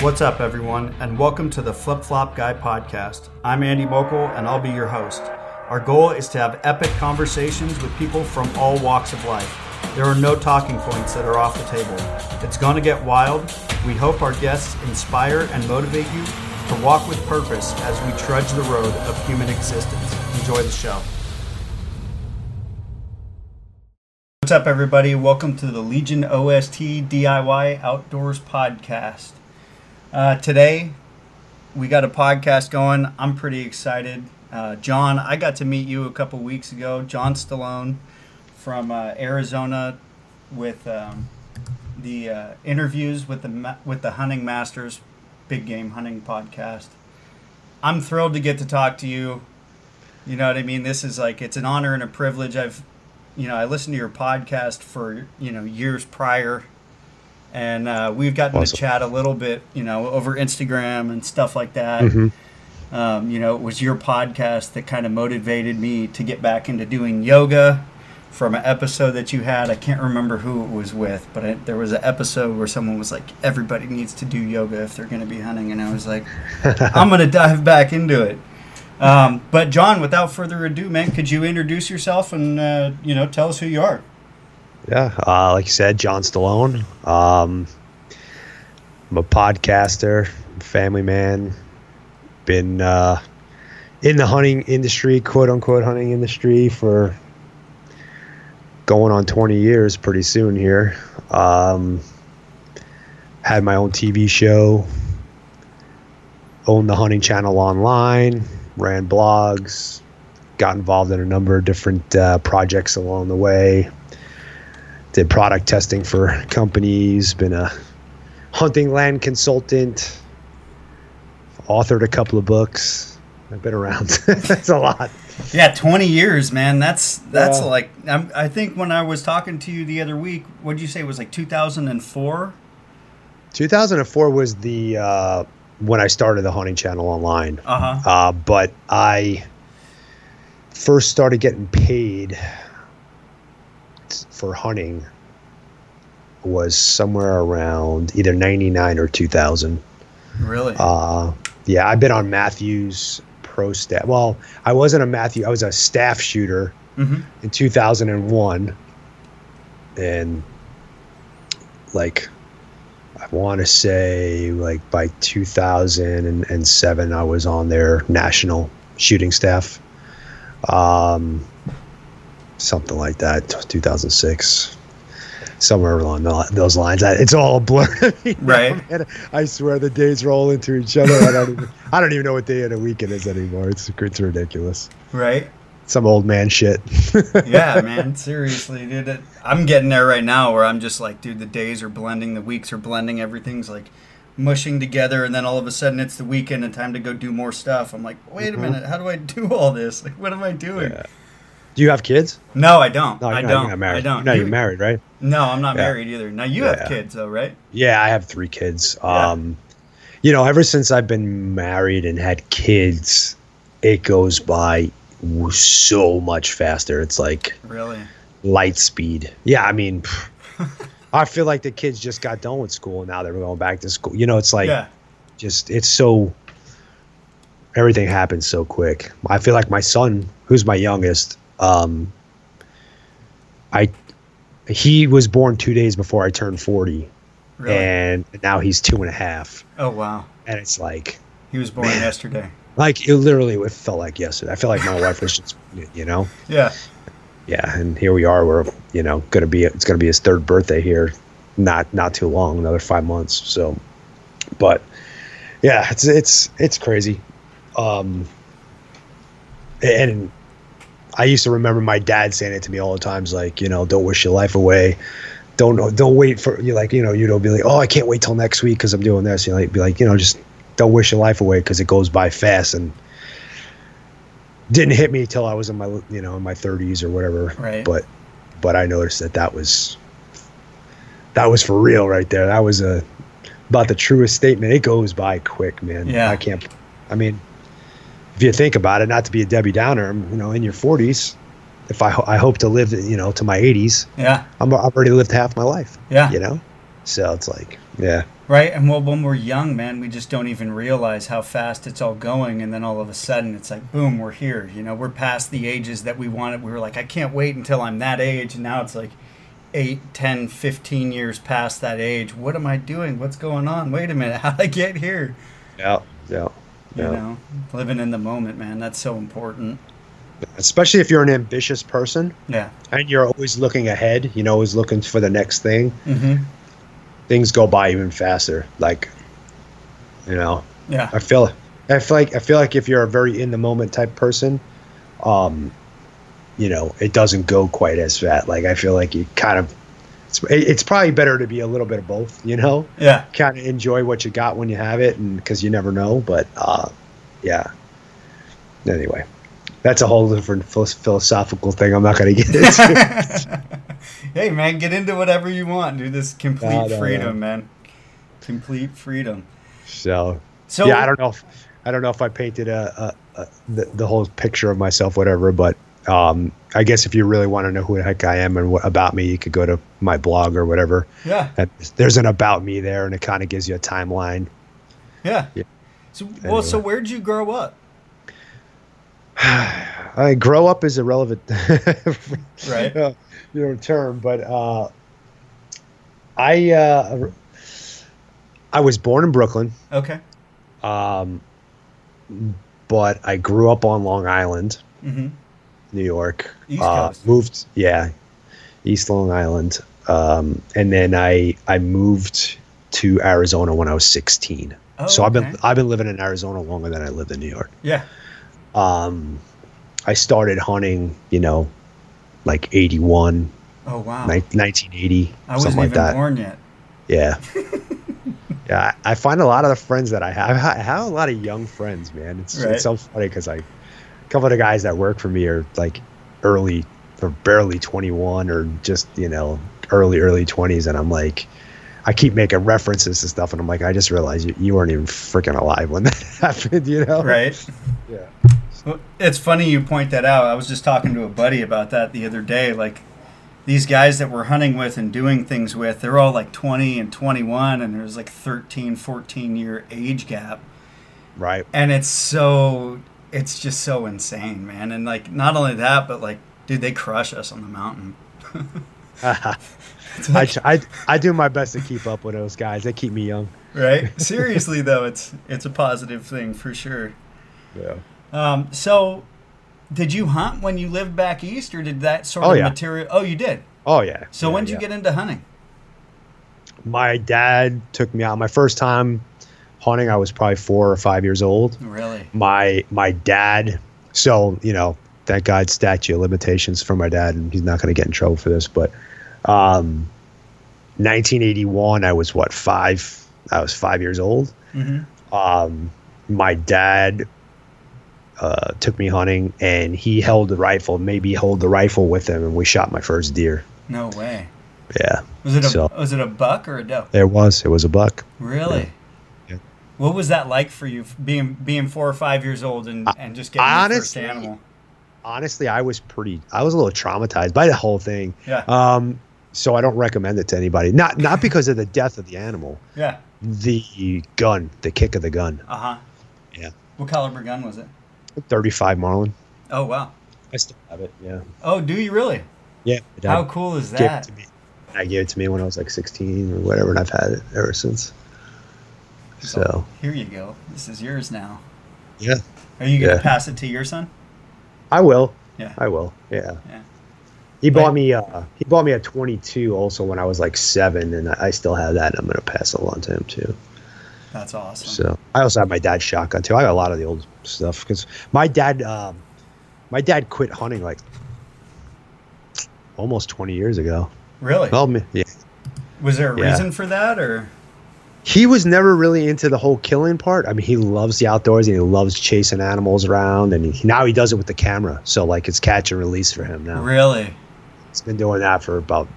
What's up, everyone, and welcome to the Flip Flop Guy podcast. I'm Andy Mokel, and I'll be your host. Our goal is to have epic conversations with people from all walks of life. There are no talking points that are off the table. It's going to get wild. We hope our guests inspire and motivate you to walk with purpose as we trudge the road of human existence. Enjoy the show. What's up, everybody? Welcome to the Legion OST DIY Outdoors podcast. Uh, today, we got a podcast going. I'm pretty excited. Uh, John, I got to meet you a couple weeks ago. John Stallone from uh, Arizona with um, the uh, interviews with the with the hunting masters, big game hunting podcast. I'm thrilled to get to talk to you. You know what I mean? This is like it's an honor and a privilege. I've, you know, I listened to your podcast for you know years prior, and uh, we've gotten Awesome. to chat a little bit, you know, over Instagram and stuff like that. Mhm. Um, you know, it was your podcast that kind of motivated me to get back into doing yoga from an episode that you had. I can't remember who it was with, but I, there was an episode where someone was like, everybody needs to do yoga if they're going to be hunting. And I was like, I'm going to dive back into it. Um, but, John, without further ado, man, could you introduce yourself and, uh, you know, tell us who you are? Yeah, uh, like you said, John Stallone. Um, I'm a podcaster, family man. Been uh, in the hunting industry, quote unquote hunting industry, for going on 20 years pretty soon here. Um, had my own TV show, owned the hunting channel online, ran blogs, got involved in a number of different uh, projects along the way did product testing for companies, been a hunting land consultant, authored a couple of books. I've been around. That's a lot. Yeah, 20 years, man. That's that's Yeah. like I'm, I think when I was talking to you the other week, what did you say it was like 2004? 2004 was the uh, when I started the hunting channel online. Uh huh. Uh, but I first started getting paid for hunting was somewhere around either 99 or 2000. Really? Uh, yeah, I've been on Mathews Pro Staff. Well, I wasn't a Matthew. I was a staff shooter hmm in 2001, and like I want to say like by 2007, I was on their national shooting staff. Um, something like that, 2006. Somewhere along tho- those lines. It's all a blur. Right. man. I swear the days roll into each other. I don't even. I don't even know what day of the week it is anymore. It's it's ridiculous. Right? Some old man shit. Yeah, man. Seriously, dude. It, I'm getting there right now where I'm just like, dude, the days are blending, the weeks are blending, everything's like mushing together, and then all of a sudden it's the weekend and time to go do more stuff. I'm like, wait a Mhm. minute, how do I do all this? Like, what am I doing? Yeah. Do you have kids? No, I don't. No, I you're don't. You're married. I don't. No, You- you're married, right? No, I'm not Yeah. married either. Now you have kids, though, right? Yeah, I have three kids. Yeah. Um, you know, ever since I've been married and had kids, it goes by so much faster. It's like Really? light speed. Yeah, I mean, I feel like the kids just got done with school and now they're going back to school. You know, it's like yeah. just it's so everything happens so quick. I feel like my son, who's my youngest, um, I he was born two days before I turned forty, Really? and now he's two and a half, oh wow. and it's like He was born Man. yesterday. like it literally it felt like yesterday. I feel like my wife was just you know Yeah. yeah, and here we are. We're you know gonna be it's gonna be his third birthday here, not not too long, another five months. So, but yeah, it's it's it's crazy. Um, and I used to remember my dad saying it to me all the times, like you know, don't wish your life away. Don't don't wait for you like you know you don't be like oh I can't wait till next week because I'm doing this. You know, be like you know just don't wish your life away because it goes by fast and didn't hit me till I was in my you know in my 30s or whatever. Right. But but I noticed that that was that was for real right there. That was a about the truest statement. It goes by quick, man. Yeah. I can't. I mean, if you think about it, not to be a Debbie Downer, you know, in your 40s, if I ho- I hope to live, you know, to my 80s, Yeah. I'm I've already lived half my life. Yeah. You know, So it's like, yeah, Right, and well, when we're young, man, we just don't even realize how fast it's all going, and then all of a sudden, it's like, boom, we're here. You know, we're past the ages that we wanted. We were like, I can't wait until I'm that age, and now it's like, 8, 10, 15 years past that age. What am I doing? What's going on? Wait a minute, how did I get here? yeah, yeah, You yeah. know, living in the moment, man, that's so important. Especially if you're an ambitious person Yeah. and you're always looking ahead. You know, always looking for the next thing. Mm-hmm. Things go by even faster. Like, you know, Yeah. I feel I feel like I feel like if you're a very in the moment type person, um, you know, it doesn't go quite as fast. Like I feel like you kind of it's it's probably better to be a little bit of both, you know? Yeah. Kind of enjoy what you got when you have it and cuz you never know, but uh yeah. Anyway, that's a whole different phil- philosophical thing I'm not going to get into. hey, man, get into whatever you want, dude. This complete No, no, freedom, no. man. Complete freedom. so, So yeah, I don't know if I don't know if I painted a, a, a the, the whole picture of myself, whatever. But um, I guess if you really want to know who the heck I am and what about me, you could go to my blog or whatever. Yeah. And there's an about me there, and it kind of gives you a timeline. Yeah. Yeah. So well, so where'd you grow up? I grow up is irrelevant, Right. uh, you know, term, but uh, I uh, I was born in Brooklyn. Okay. Um, but I grew up on Long Island, Mm-hmm. New York. East uh, Coast. Moved, yeah, East Long Island. Um, and then I I moved to Arizona when I was 16. Oh, so I've been okay. I've been living in Arizona longer than I lived in New York. Yeah. Um, I started hunting, you know, like 81, Oh wow. ni- 1980, I wasn't something like even that. born yet. Yeah. yeah, I I find a lot of the friends that I have, I have a lot of young friends, man. It's, Right. it's so funny because I, a couple of the guys that work for me are like early or barely 21 or just, you know, early, early 20s. And I'm like, I keep making references to stuff. And I'm like, I just realized you, you weren't even freaking alive when that happened, you know? Right. Yeah. Well, it's funny you point that out. I was just talking to a buddy about that the other day. Like these guys that we're hunting with and doing things with, they're all like 20 and 21, and there's like 13, 14 year age gap. Right. And it's so, it's just so insane, man. And like, not only that, but like, dude, they crush us on the mountain. I, like- tr- I, I do my best to keep up with those guys. They keep me young. right? Seriously, though, it's it's a positive thing for sure. Yeah. Um, so, did you hunt when you lived back east, or did that sort Oh, of yeah. material? Oh, you did. Oh, yeah. So Yeah, when did you get into hunting? my dad took me out my first time hunting i was probably four or five years old Really? my my dad so you know thank god statute of limitations for my dad and he's not going to get in trouble for this but um 1981 i was what five i was five years old Mm-hmm. um my dad uh, took me hunting and he held the rifle maybe hold the rifle with him and we shot my first deer No way. yeah Was it a So- was it a buck or a doe? there was it was a buck Really? Yeah. What was that like for you, being being four or five years old and, and just getting your first animal? Honestly, I was pretty, I was a little traumatized by the whole thing. Yeah. Um, so I don't recommend it to anybody. Not not because of the death of the animal, Yeah. the gun, the kick of the gun. Uh huh. Yeah. What caliber gun was it? 35 Marlin. Oh wow. I still have it. Yeah. Oh, do you really? Yeah. How cool is that? I gave it to me when I was like 16 or whatever, and I've had it ever since. So Here you go. This is yours now. yeah, Are you gonna Yeah. pass it to your son? I will. Yeah. I will. Yeah. Yeah. He But- bought me uh he bought me a 22 also when I was like seven, and I still have that. and I'm gonna pass it along to him too. That's awesome. So I also have my dad's shotgun too. I got a lot of the old stuff because my dad, um, my dad quit hunting like almost 20 years ago. really? Well, me- yeah. was there a yeah. reason for that, or? He was never really into the whole killing part. I mean, he loves the outdoors and he loves chasing animals around, and he, now he does it with the camera. So like it's catch and release for him now. Really? He's been doing that for about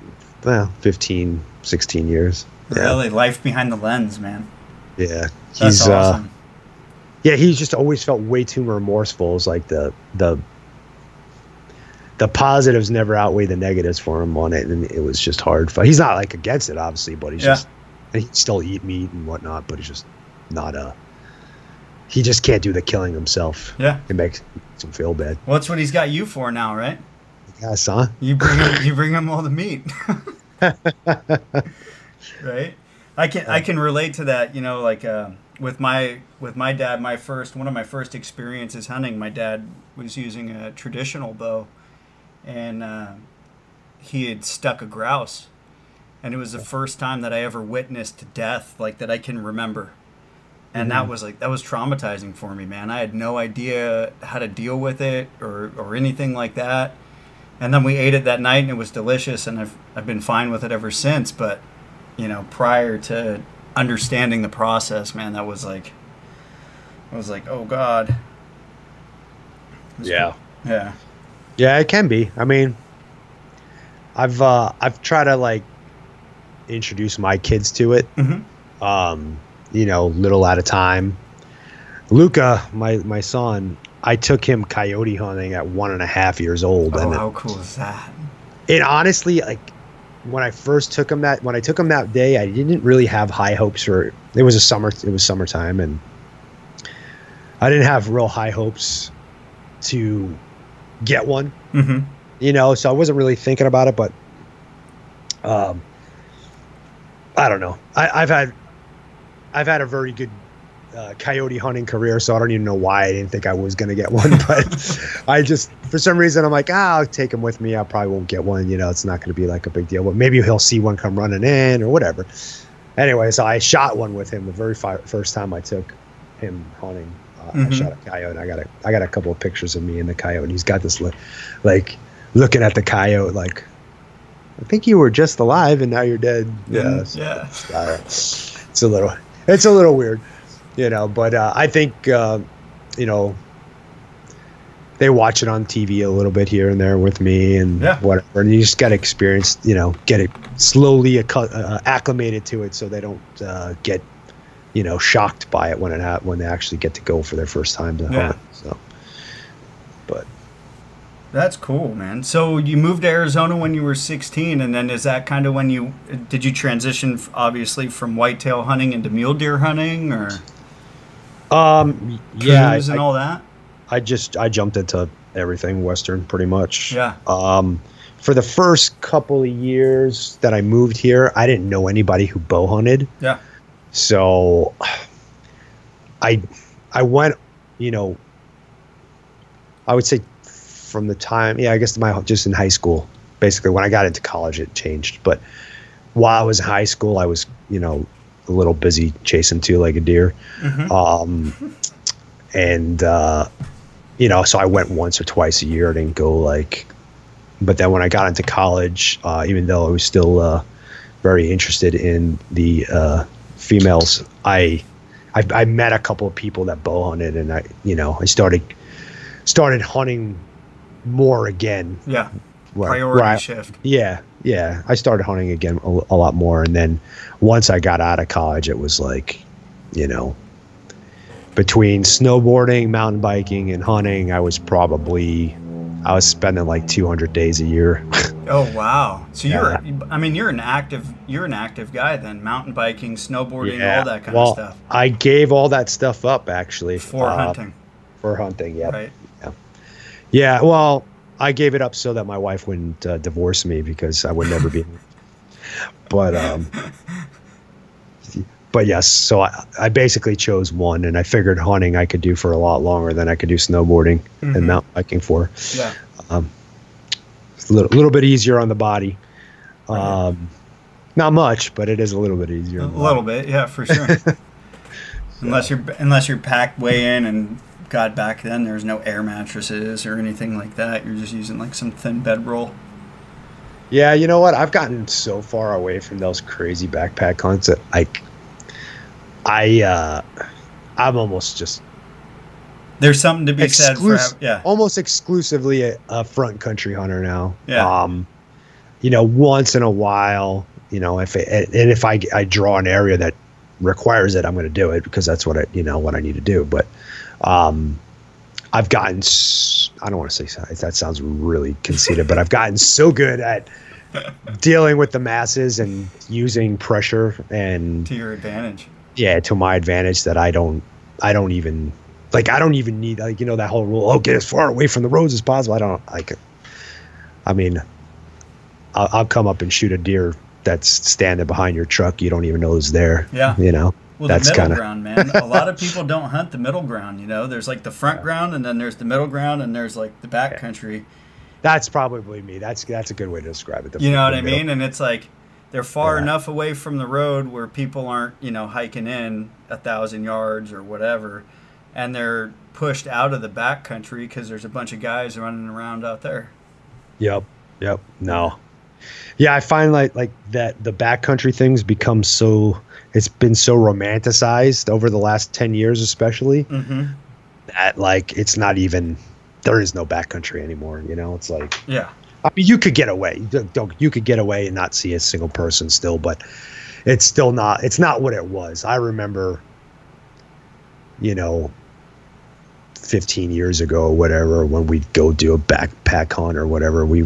well, 15, 16 years. Yeah. Really? Life behind the lens, man. Yeah. That's He's uh, yeah he's just always felt way too remorseful it's like the the the positives never outweigh the negatives for him on it and it was just hard but he's not like against it obviously but he's Yeah. just and he'd still eat meat and whatnot, but he's just not a. He just can't do the killing himself. Yeah. It makes, makes him feel bad. Well, that's what he's got you for now, right? Yeah, son. You bring him, you bring him all the meat. right? I can I can relate to that. You know, like uh, with my with my dad, my first one of my first experiences hunting. My dad was using a traditional bow, and uh, he had stuck a grouse, and it was the first time that I ever witnessed death like that I can remember. And that was like that was traumatizing for me, man. I had no idea how to deal with it or, or anything like that. And then we ate it that night and it was delicious and I've I've been fine with it ever since. But you know, prior to understanding the process, man, that was like, I was like, oh god. It was- Yeah. Yeah. Yeah, it can be. I mean, I've uh, I've tried to like introduce my kids to it. Mhm. Um, you know, little at a time. Luca, my my son, I took him coyote hunting at one and a half years old, Oh, and how cool is that? it honestly like when I first took him that when I took him that day, I didn't really have high hopes for. It was a summer. It was summertime, and I didn't have real high hopes to get one Mm-hmm. you know so i wasn't really thinking about it but um i don't know. I, i've had i've had a very good uh, coyote hunting career so i don't even know why i didn't think i was going to get one but i just for some reason i'm like ah, i'll take him with me. I probably won't get one you know it's not going to be like a big deal. But maybe he'll see one come running in or whatever. Anyway so i shot one with him the very fi- first time i took him hunting. Uh, Mhm. i shot a coyote i got a i got a couple of pictures of me and the coyote and he's got this li- like looking at the coyote like I think you were just alive and now you're dead. Yeah. so Yeah. it's, uh, it's a little it's a little weird, you know, but uh, I think uh, you know they watch it on TV a little bit here and there with me and Yeah. whatever and you just got to experience, you know, get it slowly accu- uh, acclimated to it so they don't uh, get you know shocked by it when it ha- when they actually get to go for their first time to Yeah. So That's cool, man. So you moved to Arizona when you were 16, and then is that kind of when you did you transition, obviously, from whitetail hunting into mule deer hunting, or um yeah, I- and all that? I just I jumped into everything Western pretty much. Yeah. Um, for the first couple of years that I moved here, I didn't know anybody who bow hunted. Yeah. So I I went, you know, I would say from the time, yeah, I guess my just in high school. Basically, when I got into college, it changed. But while I was in high school, I was, you know, a little busy chasing two-legged deer. Mhm. Um, and uh, you know, so I went once or twice a year. I didn't go like, but then when I got into college, uh, even though I was still uh, very interested in the uh, females, I, I I met a couple of people that bow hunted, and I you know I started started hunting more again. Yeah. where- Priority where I- shift. yeah, yeah. I started hunting again a, a lot more, and then once I got out of college, it was like, you know, between snowboarding, mountain biking, and hunting, I was probably, I was spending like 200 days a year. Oh wow! So you're, Yeah. I mean, you're an active, you're an active guy then. Mountain biking, snowboarding, all that kind well, of stuff I gave all that stuff up actually for uh, hunting, For hunting, yeah, right? Yeah. Well, I gave it up so that my wife wouldn't uh, divorce me because I would never be. but um, but yes, so I, I basically chose one, and I figured hunting I could do for a lot longer than I could do snowboarding Mhm. and mountain biking for. Yeah. It's a little, little bit easier on the body. Um, not much, but it is a little bit easier. A little body. bit, yeah, for sure. unless you're unless you're packed way in, and God, back then there's no air mattresses or anything like that. You're just using like some thin bedroll. Yeah, you know what? I've gotten so far away from those crazy backpack hunts that like I uh I'm almost just There's something to be said for yeah, almost exclusively a, a front country hunter now. Yeah. Um you know, once in a while, you know, if it, and if I I draw an area that requires it, I'm going to do it because that's what I, you know, what I need to do, but um I've gotten, I don't want to say that sounds really conceited, but I've gotten so good at dealing with the masses and using pressure and to your advantage. yeah to my advantage that I don't I don't even like I don't even need like you know that whole rule oh get as far away from the roads as possible I don't like I mean I'll, I'll come up and shoot a deer that's standing behind your truck you don't even know is there Yeah. you know Well, That's the middle kinda- ground, man. A lot of people don't hunt the middle ground. You know, there's like the front ground, and then there's the middle ground, and there's like the back country. that's probably me that's that's a good way to describe it the, You know what I middle- mean? And it's like they're far Yeah. enough away from the road where people aren't, you know, hiking in a thousand yards or whatever, and they're pushed out of the back country because there's a bunch of guys running around out there. Yep. Yep. No. Yeah, I find like like that the backcountry things become so it's been so romanticized over the last 10 years especially Mm-hmm. that like it's not even there is no backcountry anymore, you know? It's like Yeah. I mean you could get away. Don't- you could get away and not see a single person still, but it's still not it's not what it was. I remember you know 15 years ago or whatever when we'd go do a backpack hunt or whatever we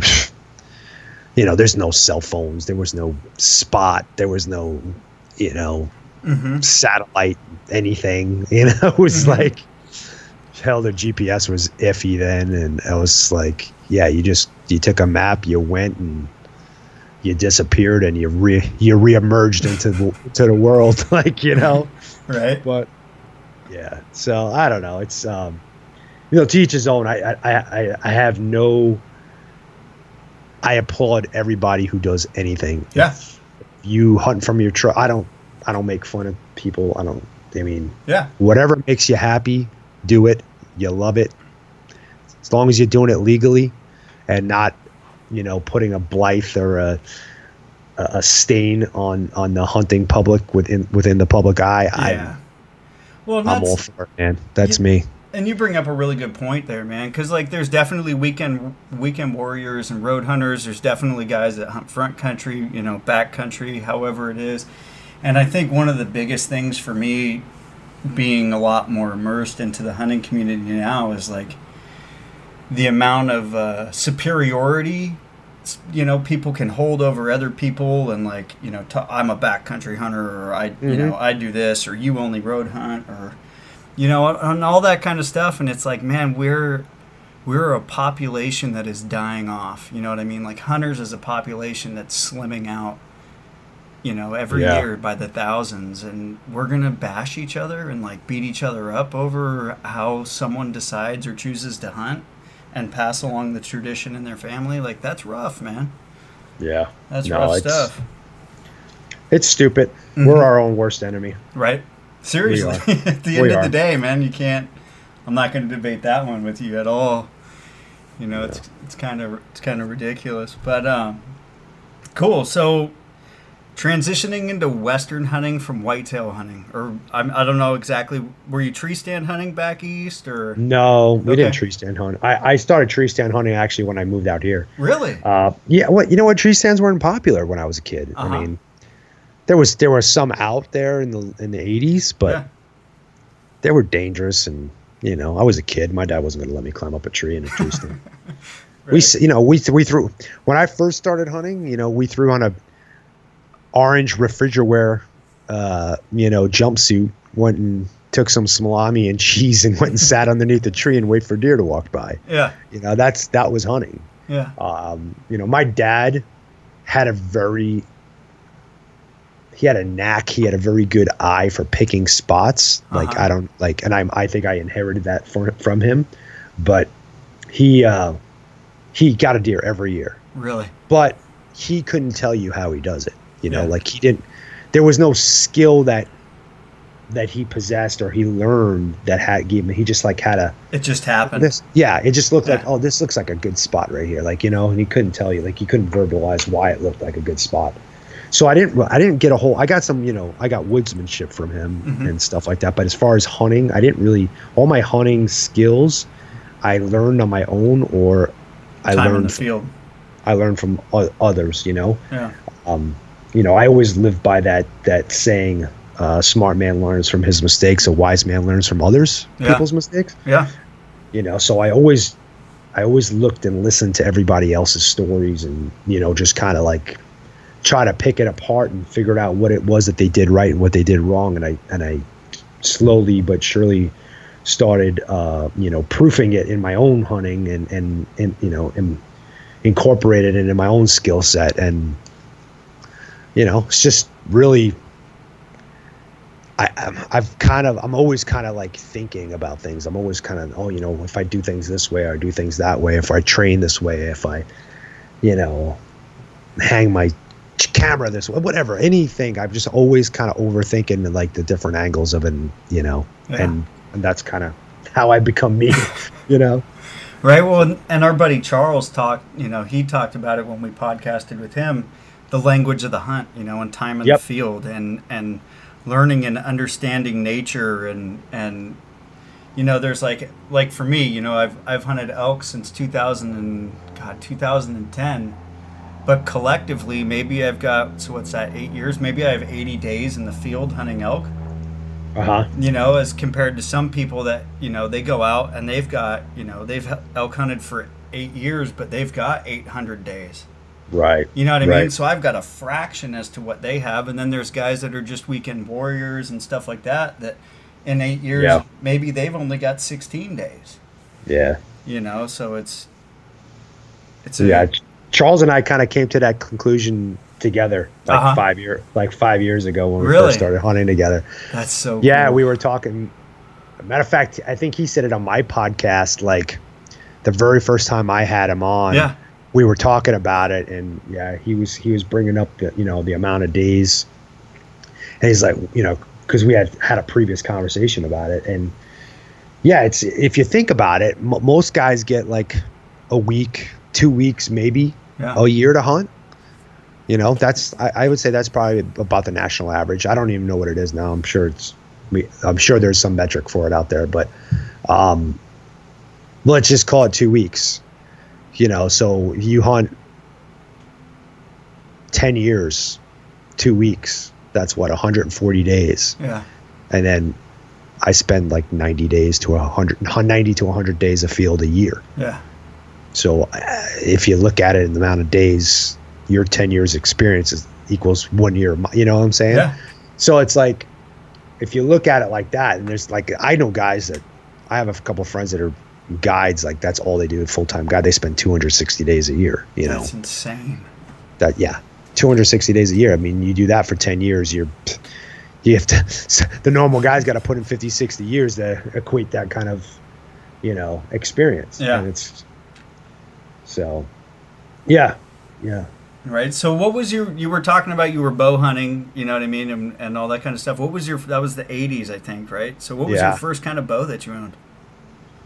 you know there's no cell phones there was no spot there was no you know Mm-hmm. satellite anything you know it was Mhm. like hell the gps was iffy then and i was like yeah you just you took a map you went and you disappeared and you re you reemerged into the to the world like you know Right. but yeah so i don't know it's um you know to each his own i i i, I have no i applaud everybody who does anything Yeah. If you hunt from your truck i don't i don't make fun of people. I don't i mean Yeah. whatever makes you happy do it. You love it. As long as you're doing it legally and not you know putting a blight or a a stain on on the hunting public within within the public eye Yeah. Well, i'm all for it man. That's me And you bring up a really good point there, man. Because like, there's definitely weekend weekend warriors and road hunters. There's definitely guys that hunt front country, you know, back country, however it is. And I think one of the biggest things for me, being a lot more immersed into the hunting community now, is like the amount of uh, superiority. You know, people can hold over other people, and like, you know, i I'm a backcountry hunter, or I, you know, I do this, or you only road hunt, or you know, and all that kind of stuff. And it's like, man, we're we're a population that is dying off. You know what I mean? Like hunters is a population that's slimming out. You know, every Yeah. year by the thousands, and we're gonna bash each other and like beat each other up over how someone decides or chooses to hunt and pass along the tradition in their family. Like that's rough, man. yeah That's No, rough it's- stuff, it's stupid Mhm. we're our own worst enemy right? Seriously, at the end We of the day, man, you can't. I'm not going to debate that one with you at all. You know, it's it's kind of it's kind of ridiculous, but um, cool. So, transitioning into western hunting from whitetail hunting, or I'm, I don't know exactly. Were you tree stand hunting back east, or no we Okay. didn't tree stand hunt I, I started tree stand hunting actually when i moved out here really? Uh, yeah, what you know what tree stands weren't popular when I was a kid. Uh-huh. I mean, there was there were some out there in the in the eighties, but Yeah. they were dangerous. And you know, I was a kid. My dad wasn't going to let me climb up a tree in a tree. We Right. s- you know we we threw when I first started hunting. You know, we threw on a orange refrigerator, uh, you know, jumpsuit. Went and took some salami and cheese and went and sat underneath the tree and wait for deer to walk by. yeah, You know, that's that was hunting yeah, um, you know, my dad had a very he had a knack. He had a very good eye for picking spots. Like Uh-huh. I don't like, and I'm I think I inherited that from from him. But he uh, he got a deer every year, really, but he couldn't tell you how he does it. You know, Yeah. like he didn't. There was no skill that that he possessed or he learned that had gave him. He just like had a it just happened. this yeah it just looked like oh this looks like a good spot right here like you know and he couldn't tell you like he couldn't verbalize why it looked like a good spot so i didn't i didn't get a whole i got some you know i got woodsmanship from him Mhm. and stuff like that but as far as hunting i didn't really all my hunting skills i learned on my own or i Time in the learned field. i learned from others you know Yeah, um, you know, I always live by that that saying: uh, "Smart man learns from his mistakes, a wise man learns from others Yeah. people's mistakes." yeah, You know, so I always, I always looked and listened to everybody else's stories and you know just kind of like try to pick it apart and figure out what it was that they did right and what they did wrong. And I and I slowly but surely started uh, you know proofing it in my own hunting and and, and you know and incorporated it in my own skill set. And you know it's just really I, I've kind of, I'm always kind of like thinking about things. I'm always kind of, oh, you know, if I do things this way, or do things that way, if I train this way, if I, you know, hang my camera this way, whatever, anything. I'm just always kind of overthinking like the different angles of it, and, you know, Yeah. and and that's kind of how I become me, you know. Right. Well, and- our buddy Charles talked. You know, he talked about it when we podcasted with him, the language of the hunt. You know, and time in Yep. the field, and and learning and understanding nature, and and you know, there's like like for me, you know, I've I've hunted elk since 2000 and God 2010. But collectively, maybe I've got so what's that? Eight years? Maybe I have 80 days in the field hunting elk Uh huh. you know, as compared to some people that you know they go out and they've got you know they've elk hunted for eight years, but they've got 800 days. Right. You know what I mean? So I've got a fraction as to what they have, and then there's guys that are just weekend warriors and stuff like that. That in eight years, Yeah. maybe they've only got 16 days. Yeah. You know, so it's it's a, Yeah. Ch- Charles and I kind of came to that conclusion together like Uh-huh. five year like five years ago when we Really? first started hunting together. That's so Yeah, cool. we were talking. Matter of fact, I think he said it on my podcast. Like the very first time I had him on, yeah we were talking about it, and yeah, he was he was bringing up the, you know the amount of days, and he's like, you know, because we had had a previous conversation about it, and yeah, it's if you think about it, m- most guys get like a week, two weeks, maybe yeah a year to hunt. You know, that's I, I would say that's probably about the national average. I don't even know what it is now. I'm sure it's I'm sure there's some metric for it out there, but um let's just call it two weeks. You know, so you hunt ten years, two weeks. That's what 140 days, yeah and then I spend like 90 days to 100, 90 to 100 days of field a year. yeah So uh, if you look at it in the amount of days, your 10 years experience is, equals one year. You know what I'm saying? yeah So it's like, if you look at it like that, and there's like, I know guys that, I have a couple friends that are guides, like that's all they do, full time guide. They spend 260 days a year, you know, that's insane. that, yeah, 260 days a year. I mean, you do that for 10 years, you're, you have to, the normal guy's got to put in 50, 60 years to equate that kind of, you know, experience. Yeah. And it's, so, yeah, yeah. Right. So what was your you were talking about you were bow hunting, you know what I mean, and, and all that kind of stuff. What was your that was the 80s, I think, right? So what was Yeah. your first kind of bow that you owned?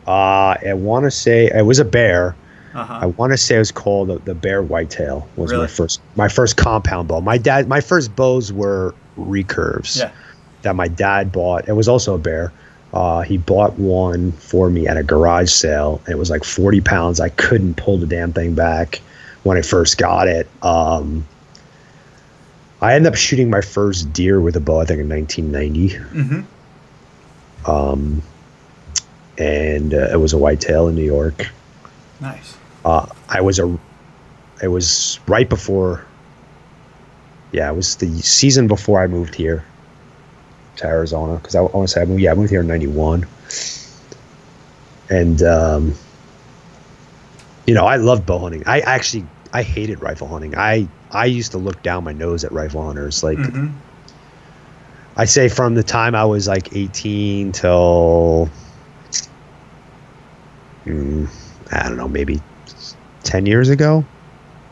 Uh, I want to say it was a bear. I Uh-huh. want to say it was called the, the bear whitetail. Was Really? my first my first compound bow. My dad my first bows were recurves Yeah. that my dad bought. It was also a bear. Uh, he bought one for me at a garage sale. And it was like 40 pounds. I couldn't pull the damn thing back when I first got it. Um, I ended up shooting my first deer with a bow, I think in 1990. Mhm. Um, and uh, it was a whitetail in New York. Nice. Uh, I was a, it was right before. Yeah, it was the season before I moved here to Arizona because I, I want to say I moved. Yeah, I moved here in '91, and um, you know I loved bow hunting. I actually I hated rifle hunting. I I used to look down my nose at rifle hunters. Like Mhm. I say from the time I was like 18 till mm, I don't know, maybe 10 years ago.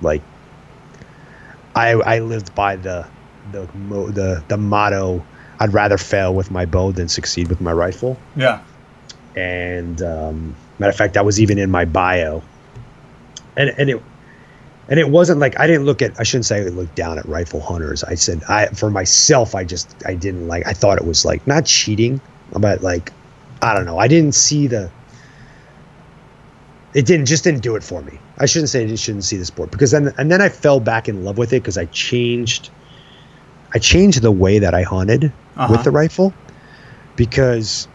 Like I I lived by the the the the motto I'd rather fail with my bow than succeed with my rifle. Yeah. And um, matter of fact, that was even in my bio. And and it and it wasn't like I didn't look at I shouldn't say I looked down at rifle hunters. I said I for myself I just I didn't like I thought it was like not cheating, but like I don't know. I didn't see the it didn't just didn't do it for me. I shouldn't say I shouldn't see the sport because then and then I fell back in love with it because I changed I changed the way that I hunted Uh-huh. with the rifle because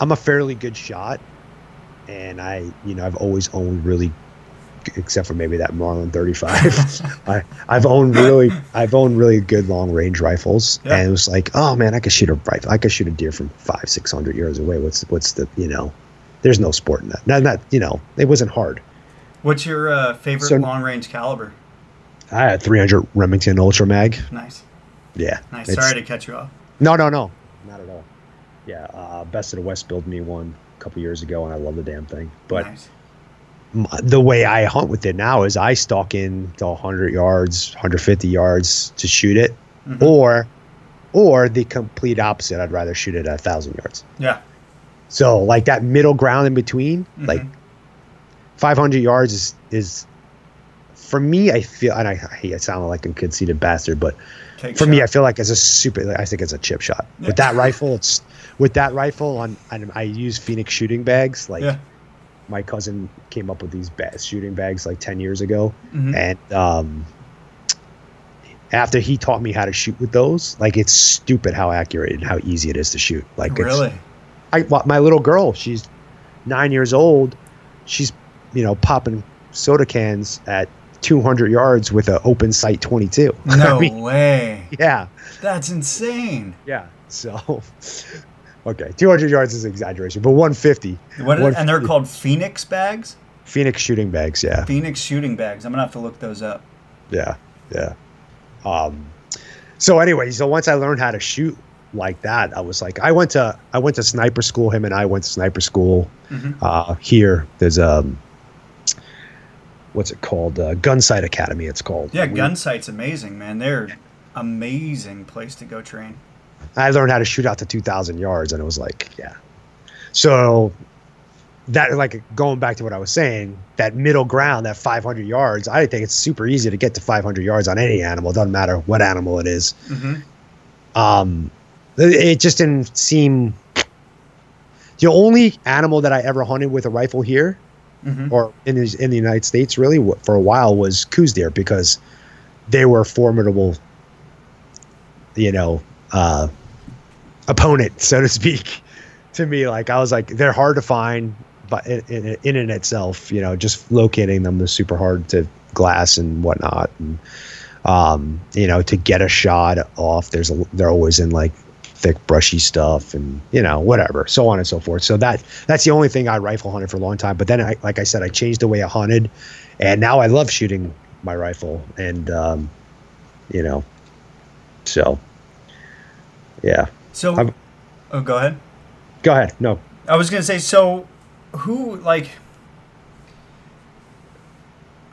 I'm a fairly good shot and I, you know, I've always owned really, except for maybe that Marlin 35. I, I've owned really, I've owned really good long range rifles, Yeah. and it was like, oh man, I could shoot a rifle, I could shoot a deer from five, six hundred yards away. What's, what's the, you know, there's no sport in that. Not, not, you know, it wasn't hard. What's your uh, favorite So- long range caliber? I had 300 Remington Ultra Mag. Nice. Yeah. Nice. Sorry to cut you off. No, no, no, not at all. Yeah, uh, Best of the West built me one a couple years ago, and I love the damn thing. But nice. m- the way I hunt with it now is I stalk in to 100 yards, 150 yards to shoot it, Mhm. or or the complete opposite. I'd rather shoot it at 1,000 yards. Yeah. So like that middle ground in between, like Mhm. 500 yards is is for me. I feel, and I, I hate I sound like a conceited bastard, but Take for me, I feel like it's a super. I think it's a chip shot Yeah. with that rifle. It's with that rifle on. on I use Phoenix shooting bags. Like Yeah. my cousin came up with these ba- shooting bags like ten years ago, Mhm. and um, after he taught me how to shoot with those, like it's stupid how accurate and how easy it is to shoot. Like it's, really. I my little girl, she's nine years old. She's you know popping soda cans at 200 yards with an open sight 22. I No mean, way. yeah. That's insane. Yeah. So, okay, 200 yards is an exaggeration, but 150 What? One- and they're called Phoenix bags. Phoenix shooting bags. Yeah, Phoenix shooting bags. I'm gonna have to look those up. yeah, yeah. Um, so anyway, so once I learned how to shoot like that, I was like, I went to I went to sniper school. Him and I went to sniper school Mhm. uh, here. There's um, what's it called? Uh, Gunsite Academy. It's called. Yeah, We- gun amazing, man. They're amazing place to go train. I learned how to shoot out to 2,000 yards, and it was like, yeah. So that, like, going back to what I was saying, that middle ground, that 500 yards, I think it's super easy to get to 500 yards on any animal. It doesn't matter what animal it is. hmm Um, it just didn't seem. The only animal that I ever hunted with a rifle here, hmm or in the, in the United States, really for a while, was deer because they were formidable. You know, uh, opponent, so to speak, to me. Like I was like, they're hard to find, but in, in, in and itself, you know, just locating them is super hard to glass and whatnot, and um, you know, to get a shot off, there's a, they're always in like thick brushy stuff and you know whatever so on and so forth. So that that's the only thing i rifle hunted for a long time but then I, like i said i changed the way i hunted and now i love shooting my rifle and um, you know so yeah. So, I'm- oh, go ahead. go ahead no. I was gonna say, so who like,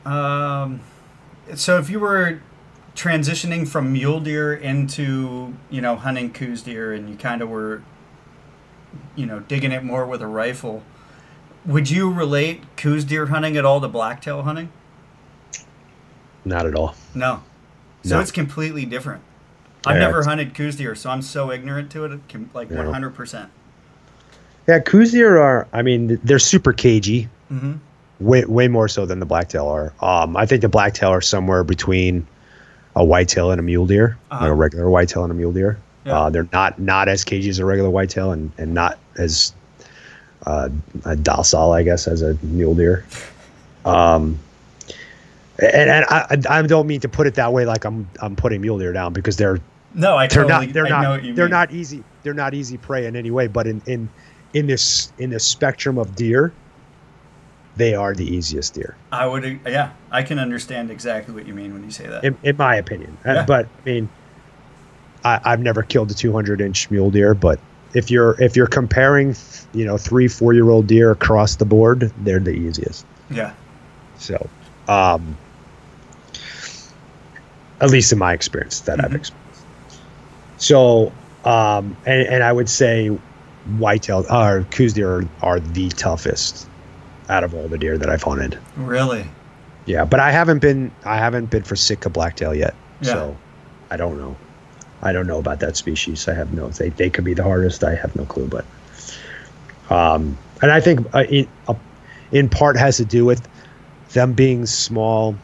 um, so if you were transitioning from mule deer into you know hunting Coues deer, and you kind of were, you know, digging it more with a rifle, would you relate Coues deer hunting at all to blacktail hunting? not at all No. So No. it's completely different. I've Yeah, never hunted Coues deer, so I'm so ignorant to it. like Yeah. 100. percent yeah coos deer are i mean they're super cagey Mm-hmm. way way more so than the blacktail are. Um, I think the blacktail are somewhere between a whitetail and a mule deer, Uh-huh. like a regular whitetail and a mule deer. Yeah. Uh, they're not not as cagey as a regular whitetail, and and not as uh, docile, I guess, as a mule deer. Um, and, and I, I don't mean to put it that way, like I'm I'm putting mule deer down because they're No, I they're totally. not they're I not they're mean. not easy they're not easy prey in any way but in in in this in the spectrum of deer they are the easiest deer I would. Yeah, I can understand exactly what you mean when you say that. in, in my opinion Uh, Yeah. but i mean I, i've never killed a 200 inch mule deer but if you're if you're comparing you know three four year old deer across the board they're the easiest yeah. so um at least in my experience that i've Mhm. experienced so um and, and i would say whitetail or Coues deer are, are the toughest out of all the deer that i've hunted Really. yeah but i haven't been i haven't been for sitka blacktail yet Yeah. so i don't know i don't know about that species i have no they, they could be the hardest i have no clue but um and i think uh, in, uh, in part has to do with them being small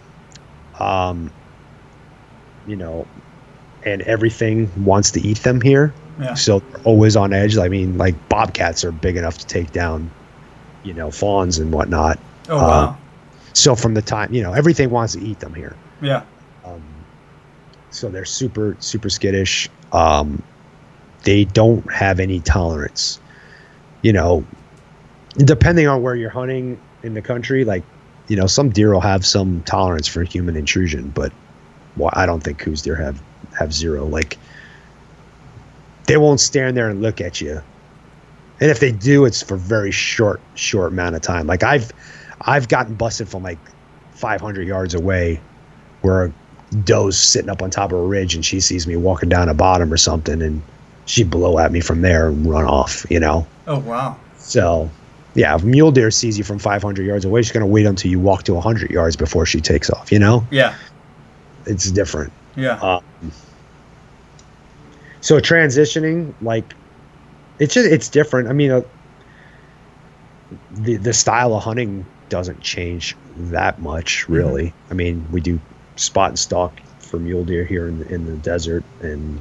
um you know and everything wants to eat them here Yeah. so always on edge i mean like bobcats are big enough to take down you know, fawns and whatnot. Oh Uh, wow. So from the time, you know, everything wants to eat them here. Yeah. Um, so they're super, super skittish. Um, they don't have any tolerance. You know, depending on where you're hunting in the country, like, you know, some deer will have some tolerance for human intrusion, but well, I don't think Coues deer have have zero. Like, they won't stand there and look at you. And if they do, it's for very short, short amount of time. Like I've, I've gotten busted from like 500 yards away, where a doe's sitting up on top of a ridge and she sees me walking down a bottom or something, and she blow at me from there and run off. You know. Oh wow. So, yeah, if mule deer sees you from 500 yards away, she's gonna wait until you walk to 100 yards before she takes off. You know, Yeah. it's different. Yeah. Um, so transitioning, like, it's just it's different. I mean, uh, the the style of hunting doesn't change that much, really. I mean, we do spot and stalk for mule deer here in the, in the desert, and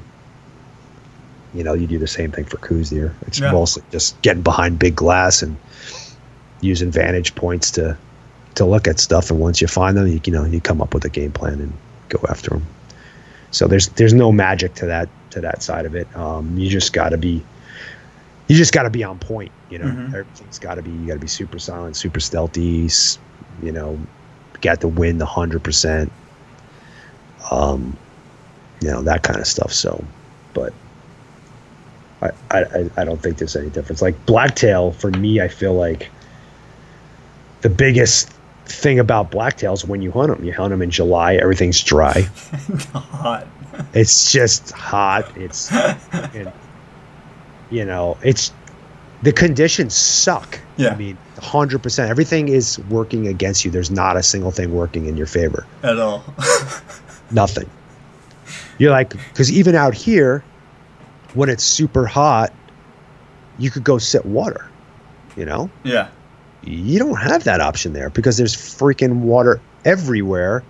you know, you do the same thing for Coues deer. It's Yeah. mostly just getting behind big glass and using vantage points to to look at stuff. And once you find them, you, you know, you come up with a game plan and go after them. So there's there's no magic to that to that side of it. Um, you just got to be you just got to be on point. You know, Mhm. everything's got to be you got to be super silent, super stealthy. You know, got to win the hundred percent. Um, you know that kind of stuff. So, but I, I I- I don't think there's any difference. Like blacktail for me, I feel like the biggest thing about blacktails when you hunt them, you hunt them in July, everything's dry. Hot. It's just hot. It's and, you know, it's the conditions suck. Yeah. I mean, hundred percent. Everything is working against you. There's not a single thing working in your favor. At all. Nothing. You're like, because even out here, when it's super hot, you could go sit water. You know, yeah. you don't have that option there because there's freaking water everywhere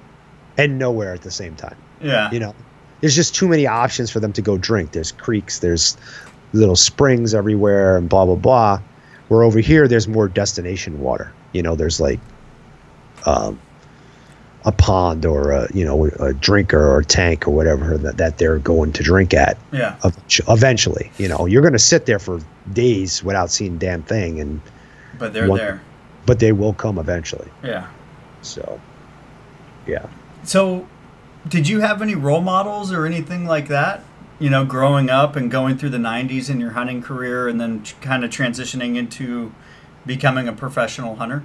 and nowhere at the same time. Yeah. You know, there's just too many options for them to go drink. There's creeks, there's little springs everywhere, and blah blah blah. Where over here, there's more destination water. You know, there's like um, a pond or a you know a drinker or a tank or whatever that, that they're going to drink at Yeah. eventually. You know, you're going to sit there for days without seeing a damn thing, and But they're One- there. but they will come eventually. Yeah. So, yeah. So, did you have any role models or anything like that? You know, growing up and going through the 90s in your hunting career and then kind of transitioning into becoming a professional hunter?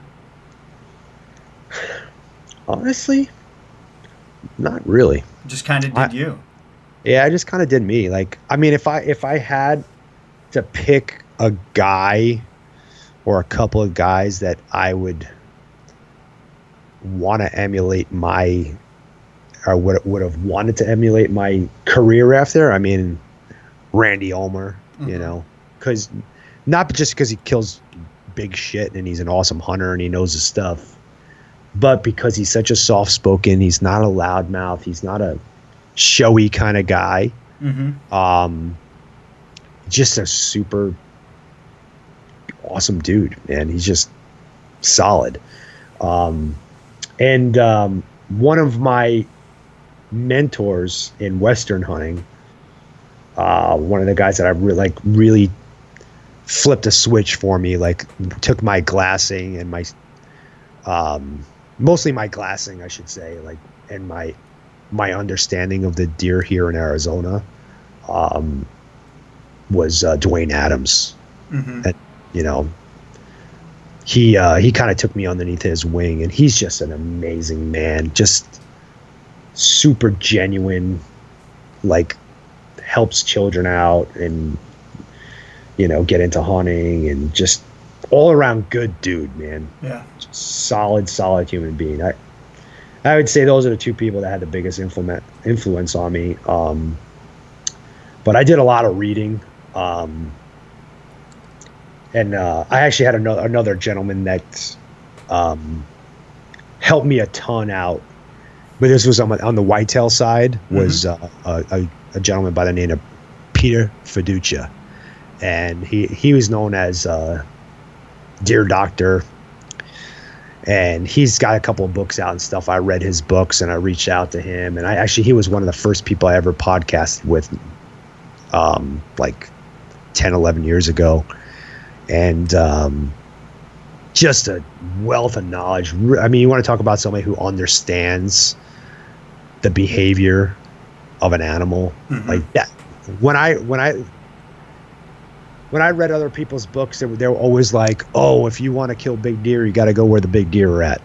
Honestly, not really. Just kind of did I- you? Yeah, I just kind of did me. Like, I mean, if I if I had to pick a guy or a couple of guys that I would want to emulate my or would would have wanted to emulate my career after, I mean, Randy Ulmer, you Mhm. know, because not just because he kills big shit and he's an awesome hunter and he knows his stuff, but because he's such a soft spoken, he's not a loudmouth, he's not a showy kind of guy. Mm-hmm. Um, just a super awesome dude, man. He's just solid. Um, and um, one of my mentors in Western hunting, uh, one of the guys that I really like, really flipped a switch for me. Like, took my glassing and my, um, mostly my glassing, I should say, like, and my my understanding of the deer here in Arizona um, was uh, Duwane Adams. Mm-hmm. You know, he uh, he kind of took me underneath his wing, and he's just an amazing man. Just super genuine, like helps children out, and you know, get into hunting, and just all around good dude, man Yeah. solid, solid human being. I I would say those are the two people that had the biggest influence influence on me. Um, but I did a lot of reading, um, and uh, I actually had another another gentleman that um, helped me a ton out. But this was on, my, on the whitetail side. Was uh, a, a, gentleman by the name of Peter Fiduccia, and he he was known as uh, Deer Doctor, and he's got a couple of books out and stuff. I read his books and I reached out to him, and I actually he was one of the first people I ever podcasted with, um, like 10, 11 years ago, and um, just a wealth of knowledge. I mean, you want to talk about somebody who understands the behavior of an animal Mhm. like that. When I when I when I read other people's books, they were, they were always like, "Oh, if you want to kill big deer, you got to go where the big deer are at."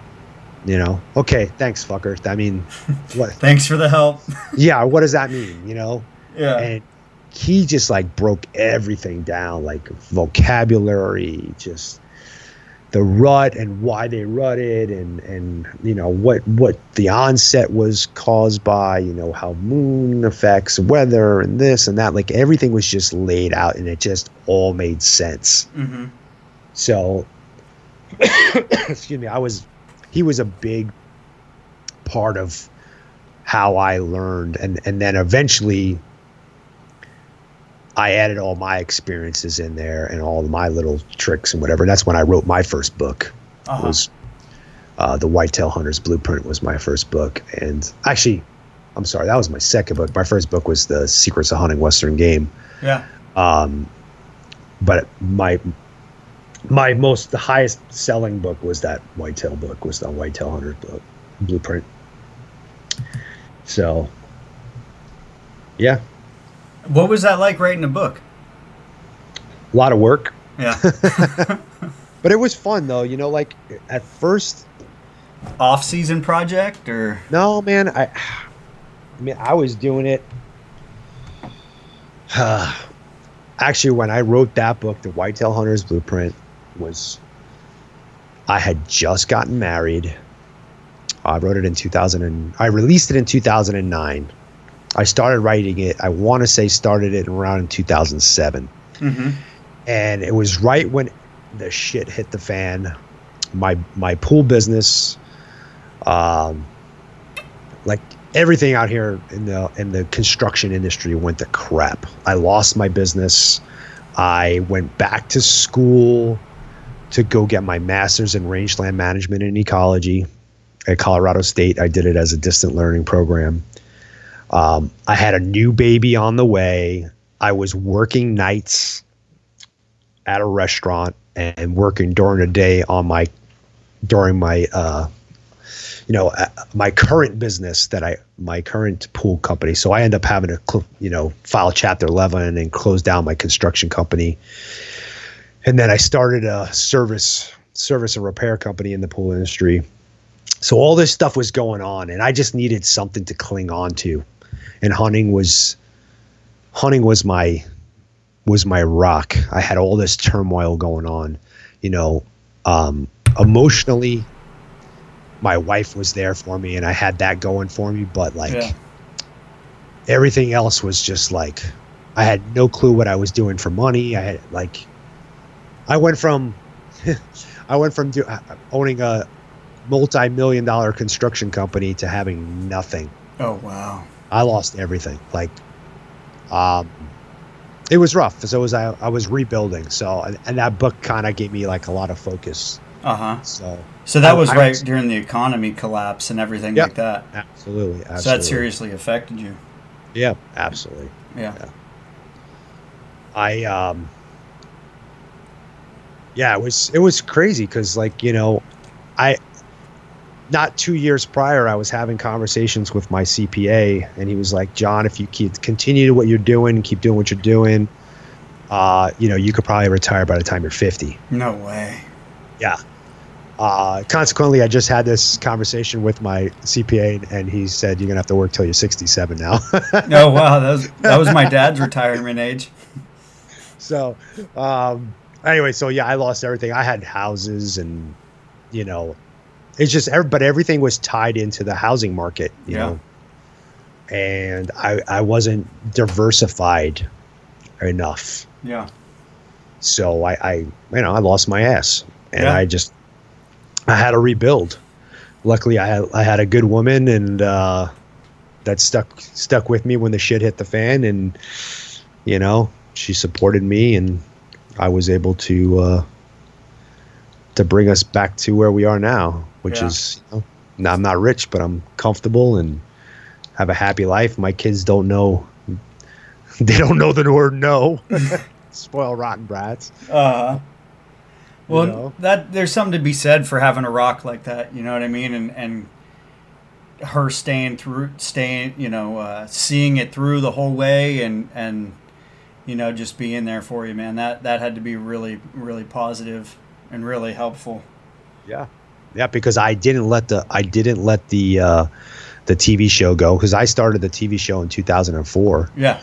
You know? Okay, thanks, fucker. I mean, what? Thanks for the help. Yeah, what does that mean? You know? yeah. and he just like broke everything down like vocabulary just the rut and why they rutted and and you know what what the onset was caused by you know how moon affects weather and this and that. Like everything was just laid out and it just all made sense. Hmm so excuse me i was he was a big part of how i learned and and then eventually i added all my experiences in there and all my little tricks and whatever. And that's when i wrote my first book. Uh-huh. was uh, the whitetail hunter's blueprint was my first book. And actually i'm sorry that was my second book. My first book was the secrets of hunting western game. Yeah. um, but my my most the highest selling book was that whitetail book was the whitetail hunter book, blueprint. So yeah What was that like writing a book? a lot of work Yeah. but it was fun though you know like at first Off season project or no man i i mean i was doing it actually when i wrote that book the whitetail hunters blueprint was i had just gotten married i wrote it in 2000 and i released it in 2009 i started writing it i want to say started it around in 2007 hmm and it was right when the shit hit the fan. My my pool business, um, like everything out here in the in the construction industry went to crap. I lost my business. I went back to school to go get my master's in rangeland management and ecology at Colorado State. I did it as a distant learning program. Um, I had a new baby on the way. I was working nights at a restaurant and working during the day on my during my uh you know uh, my current business that I my current pool company. So I end up having to you know file chapter 11 and close down my construction company. And then I started a service service and repair company in the pool industry. So all this stuff was going on and I just needed something to cling on to and hunting was hunting was my was my rock. I had all this turmoil going on, you know, um, emotionally. My wife was there for me, and I had that going for me. But like Yeah. everything else was just like I had no clue what I was doing for money. I had like I went from I went from do, owning a multi-million dollar construction company to having nothing. Oh wow. I lost everything. Like, um, it was rough. So it was I, I was rebuilding. So and, and that book kind of gave me like a lot of focus. Uh huh. So So that I- was I right was- during the economy collapse and everything Yep. like that. absolutely, absolutely. So that seriously affected you. Yeah, absolutely. Yeah. Yeah. I um, yeah, it was it was crazy because like you know, I not two years prior I was having conversations with my CPA and he was like, John, if you keep continue to what you're doing, keep doing what you're doing, uh, you know, you could probably retire by the time you're 50. No way. Yeah. Uh, consequently, I just had this conversation with my CPA, and he said you're gonna have to work till you're 67 now. Oh wow, that was that was my dad's retirement age. so, um, anyway, so yeah, I lost everything. I had houses, and you know, it's just, every, but everything was tied into the housing market, you Yeah. know, and I I wasn't diversified enough. Yeah. So I, I you know, I lost my ass, and Yeah. I just I had to rebuild. Luckily, I had I had a good woman, and uh, that stuck stuck with me when the shit hit the fan, and you know, she supported me, and I was able to uh, to bring us back to where we are now, which Yeah. is you know, I'm not rich, but I'm comfortable and have a happy life. My kids don't know they don't know the word no. Spoil rotten brats. Uh, well, know? that there's something to be said for having a rock like that. You know what I mean? And and her staying through, staying, you know, uh, seeing it through the whole way, and and you know, just being there for you, man. That that had to be really, really positive and really helpful. Yeah. Yeah, because I didn't let the I didn't let the uh the TV show go because I started the TV show in 2004 Yeah.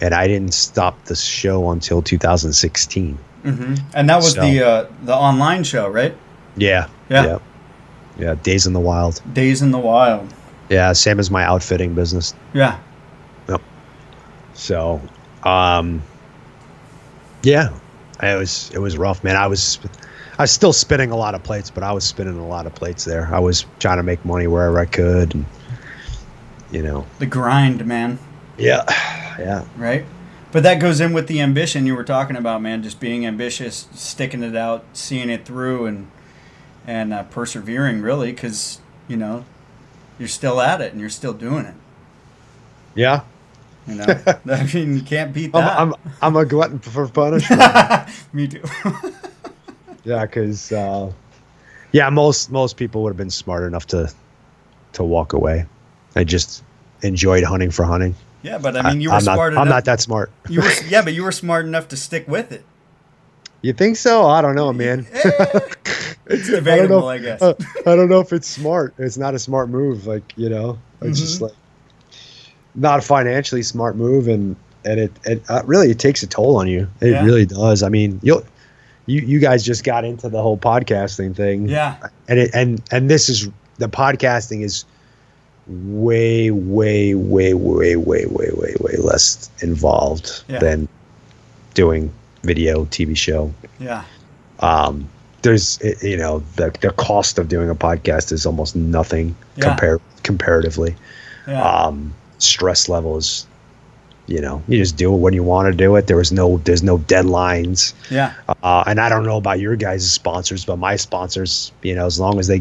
and I didn't stop the show until 2016. hmm And that was So- the uh, the online show, right? Yeah. Yeah. Yeah. Yeah, Days in the Wild. Days in the Wild. Yeah, same as my outfitting business. Yeah. Yep. So, um, yeah, it was it was rough, man. I was I was still spinning a lot of plates, but I was spinning a lot of plates there. I was trying to make money wherever I could, and you know, The grind, man. yeah, yeah, right? But that goes in with the ambition you were talking about, man. Just being ambitious, sticking it out, seeing it through, and and uh, persevering, really, because you know you're still at it and you're still doing it. yeah. You know, I mean, you can't beat that. I'm, I'm I'm a glutton for punishment. Me too. yeah, because uh, yeah, most most people would have been smart enough to to walk away. I just enjoyed hunting for hunting. yeah, but I mean, you were I'm not, smart I'm not that smart. You were, yeah, but you were smart enough to stick with it. You think so? I don't know, man. It's debatable, I, I, guess. don't know, uh, I don't know if it's smart. It's not a smart move. Like you know, it's just Mhm. like not a financially smart move, and and it it uh, really it takes a toll on you. It Yeah. really does. I mean, you'll you you guys just got into the whole podcasting thing, yeah, and it and and this is the podcasting is way way way way way way way way less involved Yeah. than doing video TV show yeah, um, there's you know the the cost of doing a podcast is almost nothing Yeah. compare comparatively. yeah, Um, stress level is, you know, you just do it when you want to do it. There was no there's no deadlines. yeah, Uh, and I don't know about your guys' sponsors, but my sponsors, you know, as long as they,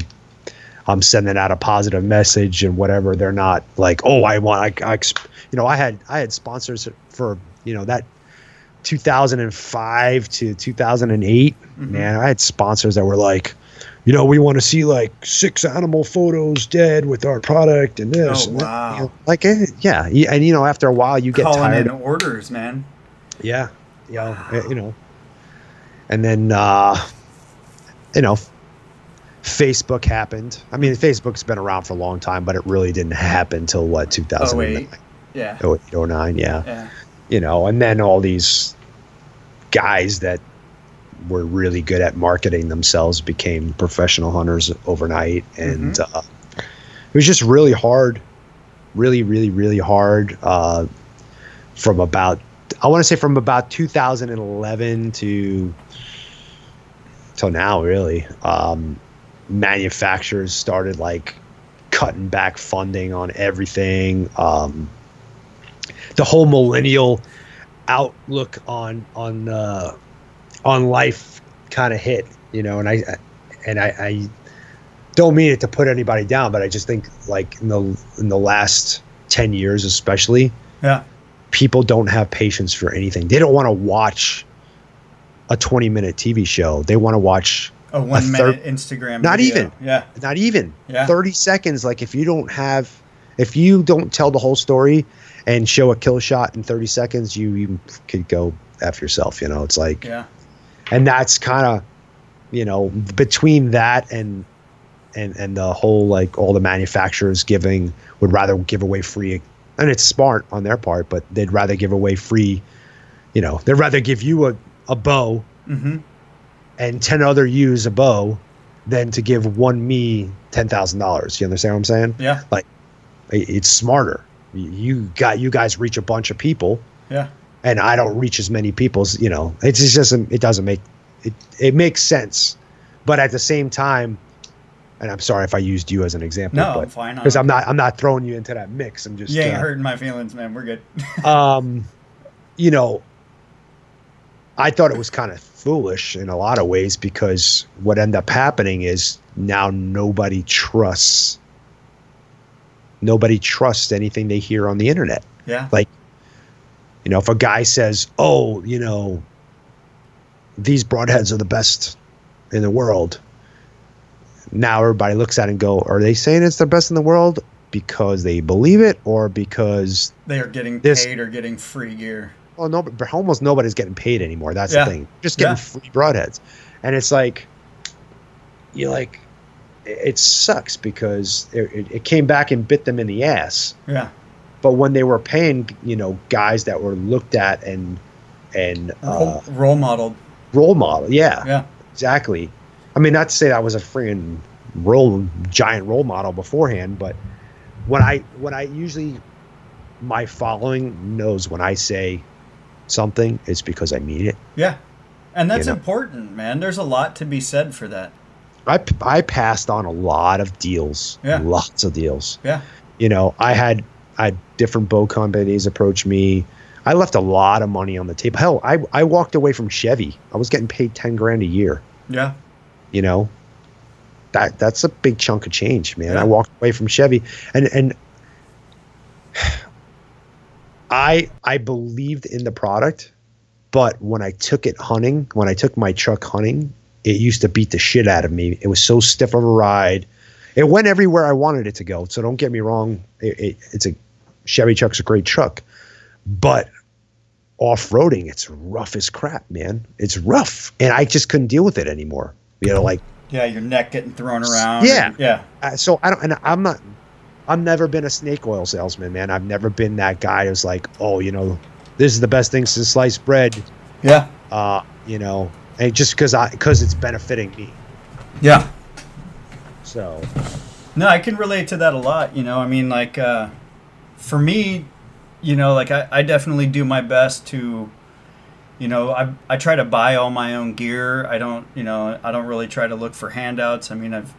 I'm sending out a positive message and whatever, they're not like, oh, I want, I, I you know, I had, I had sponsors for, you know, that 2005 to 2008, Mhm. man, I had sponsors that were like, you know, we want to see like six animal photos dead with our product and this. Oh, and that," you know, like, eh, yeah. And, you know, after a while, you get calling tired in orders, man. yeah, you know, eh, you know, and then uh, you know, Facebook happened. I mean, Facebook's been around for a long time, but it really didn't happen till what 2009, Yeah, 08, 09, yeah, yeah, you know, and then all these guys that were really good at marketing themselves became professional hunters overnight, and Mm-hmm. uh, it was just really hard, really, really, really hard. Uh, from about I want to say from about 2011 to till now, really. Um, manufacturers started like cutting back funding on everything. Um, the whole millennial outlook on on uh, on life kind of hit, you know, and I and I, I don't mean it to put anybody down, but I just think like in the in the last ten years, especially, yeah, people don't have patience for anything. They don't want to watch a 20 minute TV show. They want to watch a one third- minute Instagram. Not video. even. Yeah, not even Yeah. 30 seconds. Like if you don't have, if you don't tell the whole story and show a kill shot in 30 seconds, you, you could go F yourself. You know, it's like, yeah, and that's kind of, you know, between that and, and, and the whole, like all the manufacturers giving would rather give away free and it's smart on their part, but they'd rather give away free, you know, they'd rather give you a, a bow mm-hmm. and 10 other use a bow than to give one me $10,000. You understand what I'm saying? yeah, like It's smarter. You got, you guys reach a bunch of people yeah, and I don't reach as many people you know, it's just, doesn't- it doesn't make, it, it makes sense. But at the same time, and I'm sorry if I used you as an example, No, but I'm fine. because I'm not, I'm not throwing you into that mix. I'm just, ain't uh, hurting my feelings, man. We're good. um, you know, I thought it was kind of foolish in a lot of ways because what ended up happening is now nobody trusts nobody trusts anything they hear on the internet. Yeah. Like, you know, if a guy says, "Oh, you know, these broadheads are the best in the world," now everybody looks at it and go, "Are they saying it's the best in the world because they believe it, or because they are getting This- paid or getting free gear. well, no, but almost nobody's getting paid anymore. That's Yeah. the thing. Just getting Yeah. free broadheads, and it's like, you like, it, sucks because it, it came back and bit them in the ass. Yeah. But when they were paying, you know, guys that were looked at and and Role, uh, role modeled. role model, yeah, Yeah. exactly. I mean, not to say I was a freaking role giant role model beforehand, but when I when I usually my following knows when I say something, it's because I mean it. Yeah. And that's You know. important, man. There's a lot to be said for that. I, I passed on a lot of deals, Yeah. lots of deals. Yeah. You know, I had I had different bow companies approach me. I left a lot of money on the table. Hell, I I walked away from Chevy. I was getting paid ten grand a year. Yeah. You know, that that's a big chunk of change, man. Yeah. I walked away from Chevy, and and I I believed in the product, but when I took it hunting, when I took my truck hunting, it used to beat the shit out of me. It was so stiff of a ride. It went everywhere I wanted it to go. So don't get me wrong. It, it, it's a Chevy truck's a great truck, but off roading, it's rough as crap, man. It's rough, and I just couldn't deal with it anymore. You know, like Yeah. Your neck getting thrown around. Yeah. and- yeah. uh, so I don't, and I'm not, I've never been a snake oil salesman, man. I've never been that guy who's like, oh, you know, this is the best thing since sliced bread, Yeah. uh, you know, and just because I, because it's benefiting me. Yeah. So No, I can relate to that a lot. You know, I mean, like, uh, for me, you know, like, I, I definitely do my best to, you know, I, I try to buy all my own gear. I don't, you know, I don't really try to look for handouts. I mean, I've,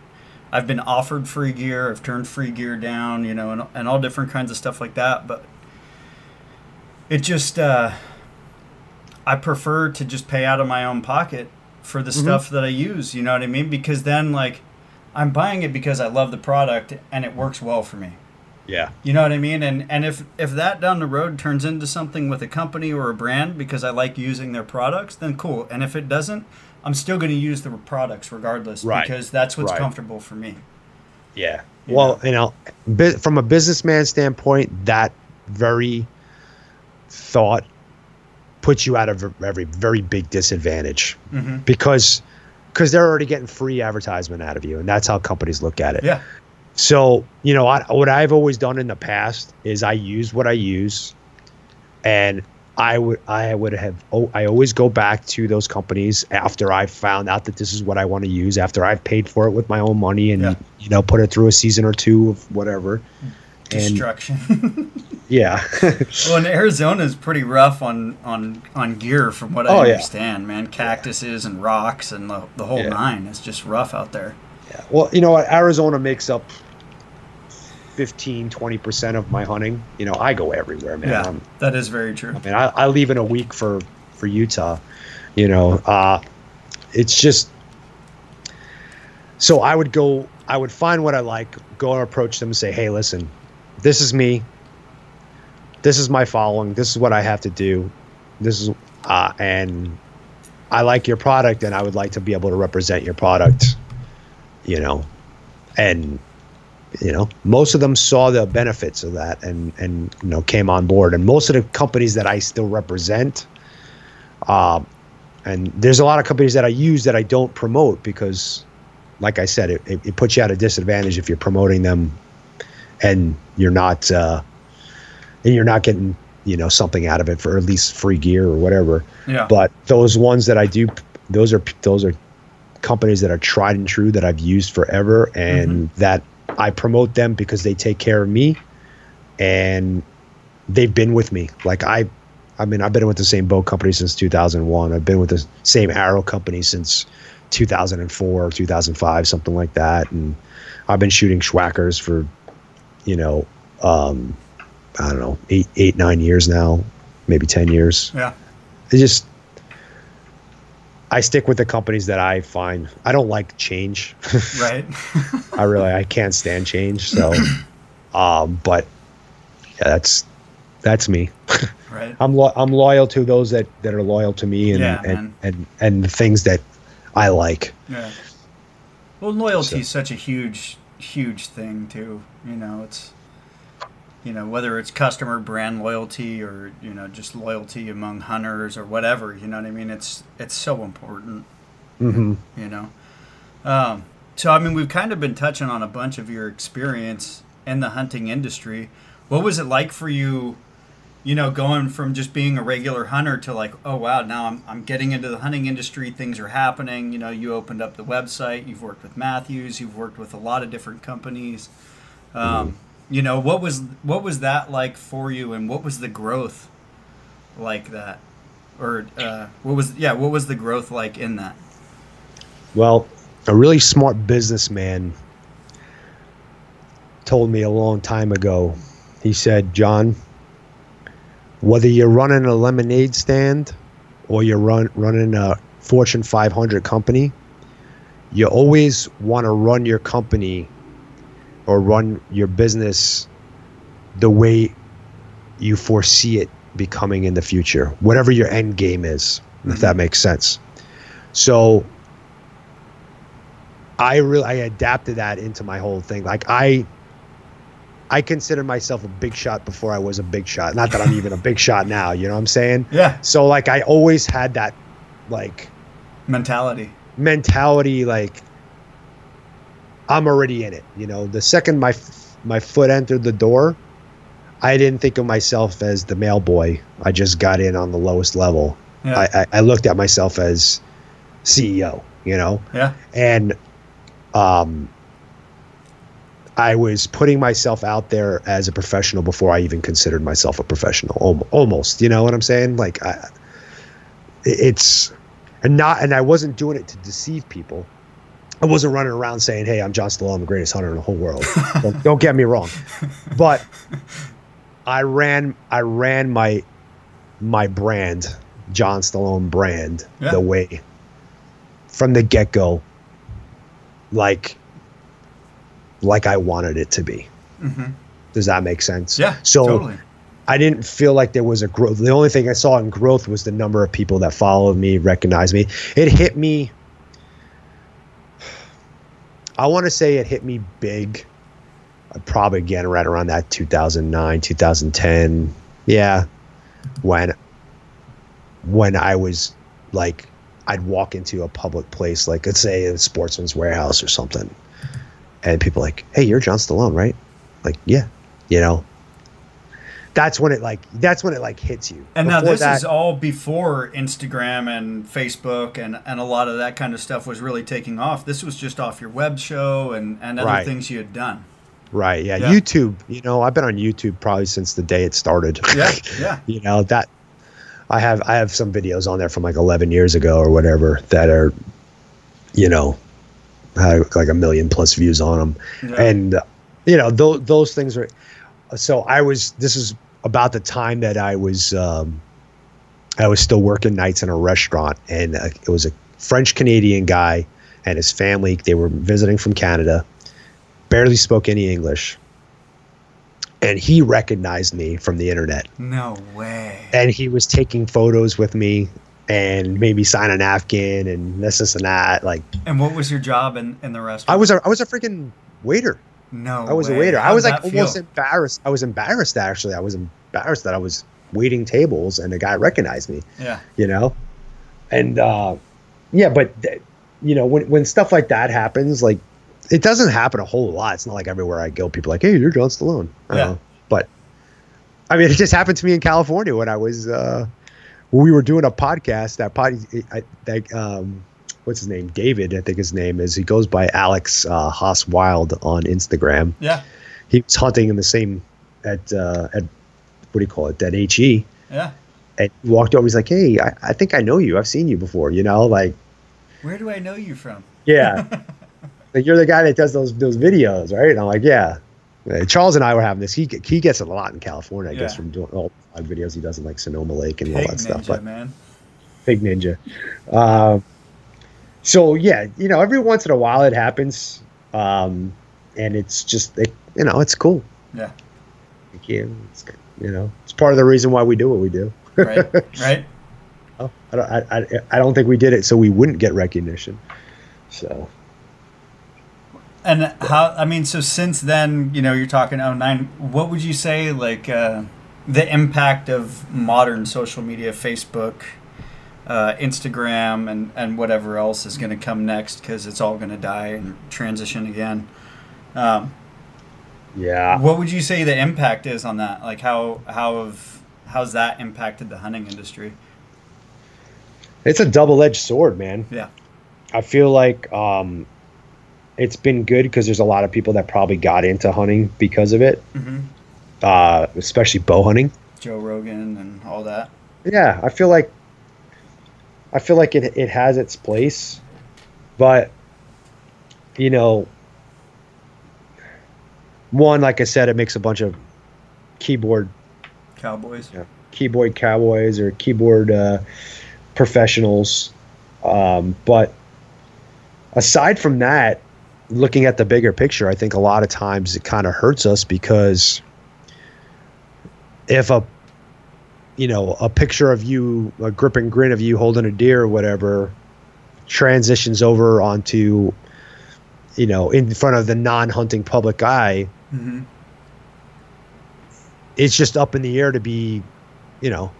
I've been offered free gear. I've turned free gear down, you know, and, and all different kinds of stuff like that. But it just, uh, I prefer to just pay out of my own pocket for the stuff that I use. You know what I mean? Because then, like, I'm buying it because I love the product and it works well for me. Yeah, You know what I mean? And and if if that down the road turns into something with a company or a brand because I like using their products, then cool. And if it doesn't, I'm still going to use the products regardless Right. because that's what's Right. comfortable for me. yeah. You Well, you know, from a businessman standpoint, that very thought puts you at a v- very, very big disadvantage hmm because because they're already getting free advertisement out of you, and that's how companies look at it. Yeah. So, you know, I, what I've always done in the past is I use what I use, and I would I would have oh, I always go back to those companies after I found out that this is what I want to use after I've paid for it with my own money and Yeah. you know put it through a season or two of whatever. And Destruction. yeah, well, and Arizona is pretty rough on on on gear from what I Oh, yeah. understand, man. Cactuses and rocks and the, the whole Yeah. nine. It's just rough out there. Yeah. Well, you know what? Arizona makes up 15, 20 percent of my hunting. You know, I go everywhere, man. Yeah, I'm- that is very true. I mean, I, I leave in a week for for Utah. You know, uh, it's just so I would go. I would find what I like, go and approach them and say, "Hey, listen, this is me. This is my following. This is what I have to do. This is uh, and I like your product, and I would like to be able to represent your product. You know, and you know most of them saw the benefits of that and and you know came on board and most of the companies that i still represent um and there's a lot of companies that i use that i don't promote because like i said it, it, it puts you at a disadvantage if you're promoting them and you're not uh and you're not getting you know something out of it for at least free gear or whatever Yeah. but those ones that I do, those are those are companies that are tried and true that I've used forever, and that I promote them because they take care of me, and they've been with me. Like I, I mean, I've been with the same boat company since 2001. I've been with the same arrow company since 2004 or 2005, something like that, and I've been shooting Schwackers for, you know, um, I don't know, eight, eight, nine years now, maybe ten years yeah. it just I stick with the companies that I find. I don't like change. right. I really I can't stand change. So, um, but yeah, that's that's me. right. I'm lo- I'm loyal to those that that are loyal to me and Yeah, and, and and the things that I like. Yeah. Well, loyalty So- is such a huge, huge thing too. You know, it's you know whether it's customer brand loyalty or you know just loyalty among hunters or whatever. You know what I mean? It's it's so important. hmm You know. Um, so I mean, we've kind of been touching on a bunch of your experience in the hunting industry. What was it like for you? You know, going from just being a regular hunter to like, oh wow, now I'm, I'm getting into the hunting industry. Things are happening. You know, you opened up the website. You've worked with Mathews. You've worked with a lot of different companies. Um, you know, what was what was that like for you, and what was the growth like that, or uh, what was yeah, what was the growth like in that? Well, a really smart businessman told me a long time ago. He said, "John, whether you're running a lemonade stand or you're run, running a Fortune 500 company, you always want to run your company or run your business the way you foresee it becoming in the future, whatever your end game is, if that mm-hmm. makes sense." So I really I adapted that into my whole thing. Like I I consider myself a big shot before I was a big shot. Not that I'm even a big shot now, you know what I'm saying? Yeah, So like I always had that like mentality. mentality like I'm already in it, you know. The second my f- my foot entered the door, I didn't think of myself as the mail boy. I just got in on the lowest level. Yeah, I, I, I looked at myself as CEO, you know yeah, and um I was putting myself out there as a professional before I even considered myself a professional. Almost, you know what I'm saying? Like, I, it's and not, and I wasn't doing it to deceive people. I wasn't running around saying, "Hey, I'm John Stallone, I'm the greatest hunter in the whole world." don't, don't get me wrong, but I ran, I ran my my brand, John Stallone brand, Yeah. the way from the get go, like like I wanted it to be. hmm Does that make sense? yeah. So totally. I didn't feel like there was a growth. The only thing I saw in growth was the number of people that followed me, recognized me. It hit me. I want to say it hit me big. Probably again right around that 2009, 2010. Yeah, when when I was like, I'd walk into a public place, like let's say a Sportsman's Warehouse or something, and people like, "Hey, you're John Stallone, right?" Like, yeah, you know, that's when it like that's when it like hits you. And now this that- is all before Instagram and Facebook and, and a lot of that kind of stuff was really taking off. This was just off your web show and, and other Right. things you had done. right. Yeah, Yeah. YouTube. You know, I've been on YouTube probably since the day it started. Yeah, yeah. you know that I have I have some videos on there from like 11 years ago or whatever that are, you know, had like a million plus views on them, Yeah. and you know those those things are. So I was. This is about the time that I was. Um, I was still working nights in a restaurant, and uh, it was a French Canadian guy and his family. They were visiting from Canada, barely spoke any English, and he recognized me from the internet No way. and he was taking photos with me and maybe sign a napkin and this, this and that. Like And what was your job in, in the restaurant? I was a I was a freaking waiter. No I was a waiter. I How'd was like almost feel? embarrassed. I was embarrassed actually. I was embarrassed that I was waiting tables and the guy recognized me. Yeah. You know, and uh, yeah, but th- you know when when stuff like that happens, like it doesn't happen a whole lot. It's not like everywhere I go, people are like, hey, you're John Stallone. I Yeah. know. But I mean, it just happened to me in California when I was uh, when we were doing a podcast. That pod, I, that um, what's his name? David, I think his name is. He goes by Alex uh, Haas Wild on Instagram. Yeah. He was hunting in the same at uh, at what do you call it? At He Yeah. and he walked over. He's like, "Hey, I, I think I know you. I've seen you before. You know, like, Where do I know you from? yeah, like you're the guy that does those those videos, right?" And I'm like, "Yeah." Charles and I were having this. He he gets it a lot in California, I guess, from doing all the videos he does in like Sonoma Lake and all Pig that stuff. But man. Big Ninja. Um, so yeah, you know, every once in a while it happens, um, and it's just it, you know it's cool. Yeah. Yeah, it's, you know, it's part of the reason why we do what we do. Right. right. Oh, I don't, I, I, I don't think we did it so we wouldn't get recognition. So And how? I mean, so since then, you know, you're talking 09. What would you say, like, uh, the impact of modern social media, Facebook, uh, Instagram, and and whatever else is going to come next? Because it's all going to die and transition again. Um, yeah, what would you say the impact is on that? Like, how how have how's that impacted the hunting industry? it's a double-edged sword, man. Yeah. I feel like um, it's been good because there's a lot of people that probably got into hunting because of it, hmm uh, especially bow hunting. Joe Rogan and all that. Yeah, I feel like I feel like it it has its place, but you know, one like I said, it makes a bunch of keyboard Cowboys. Yeah. keyboard cowboys or keyboard uh, professionals. Um, but aside from that, looking at the bigger picture, I think a lot of times it kind of hurts us because if a you know a picture of you, a grip and grin of you holding a deer or whatever, transitions over onto you know in front of the non-hunting public eye, hmm it's just up in the air to be, you know,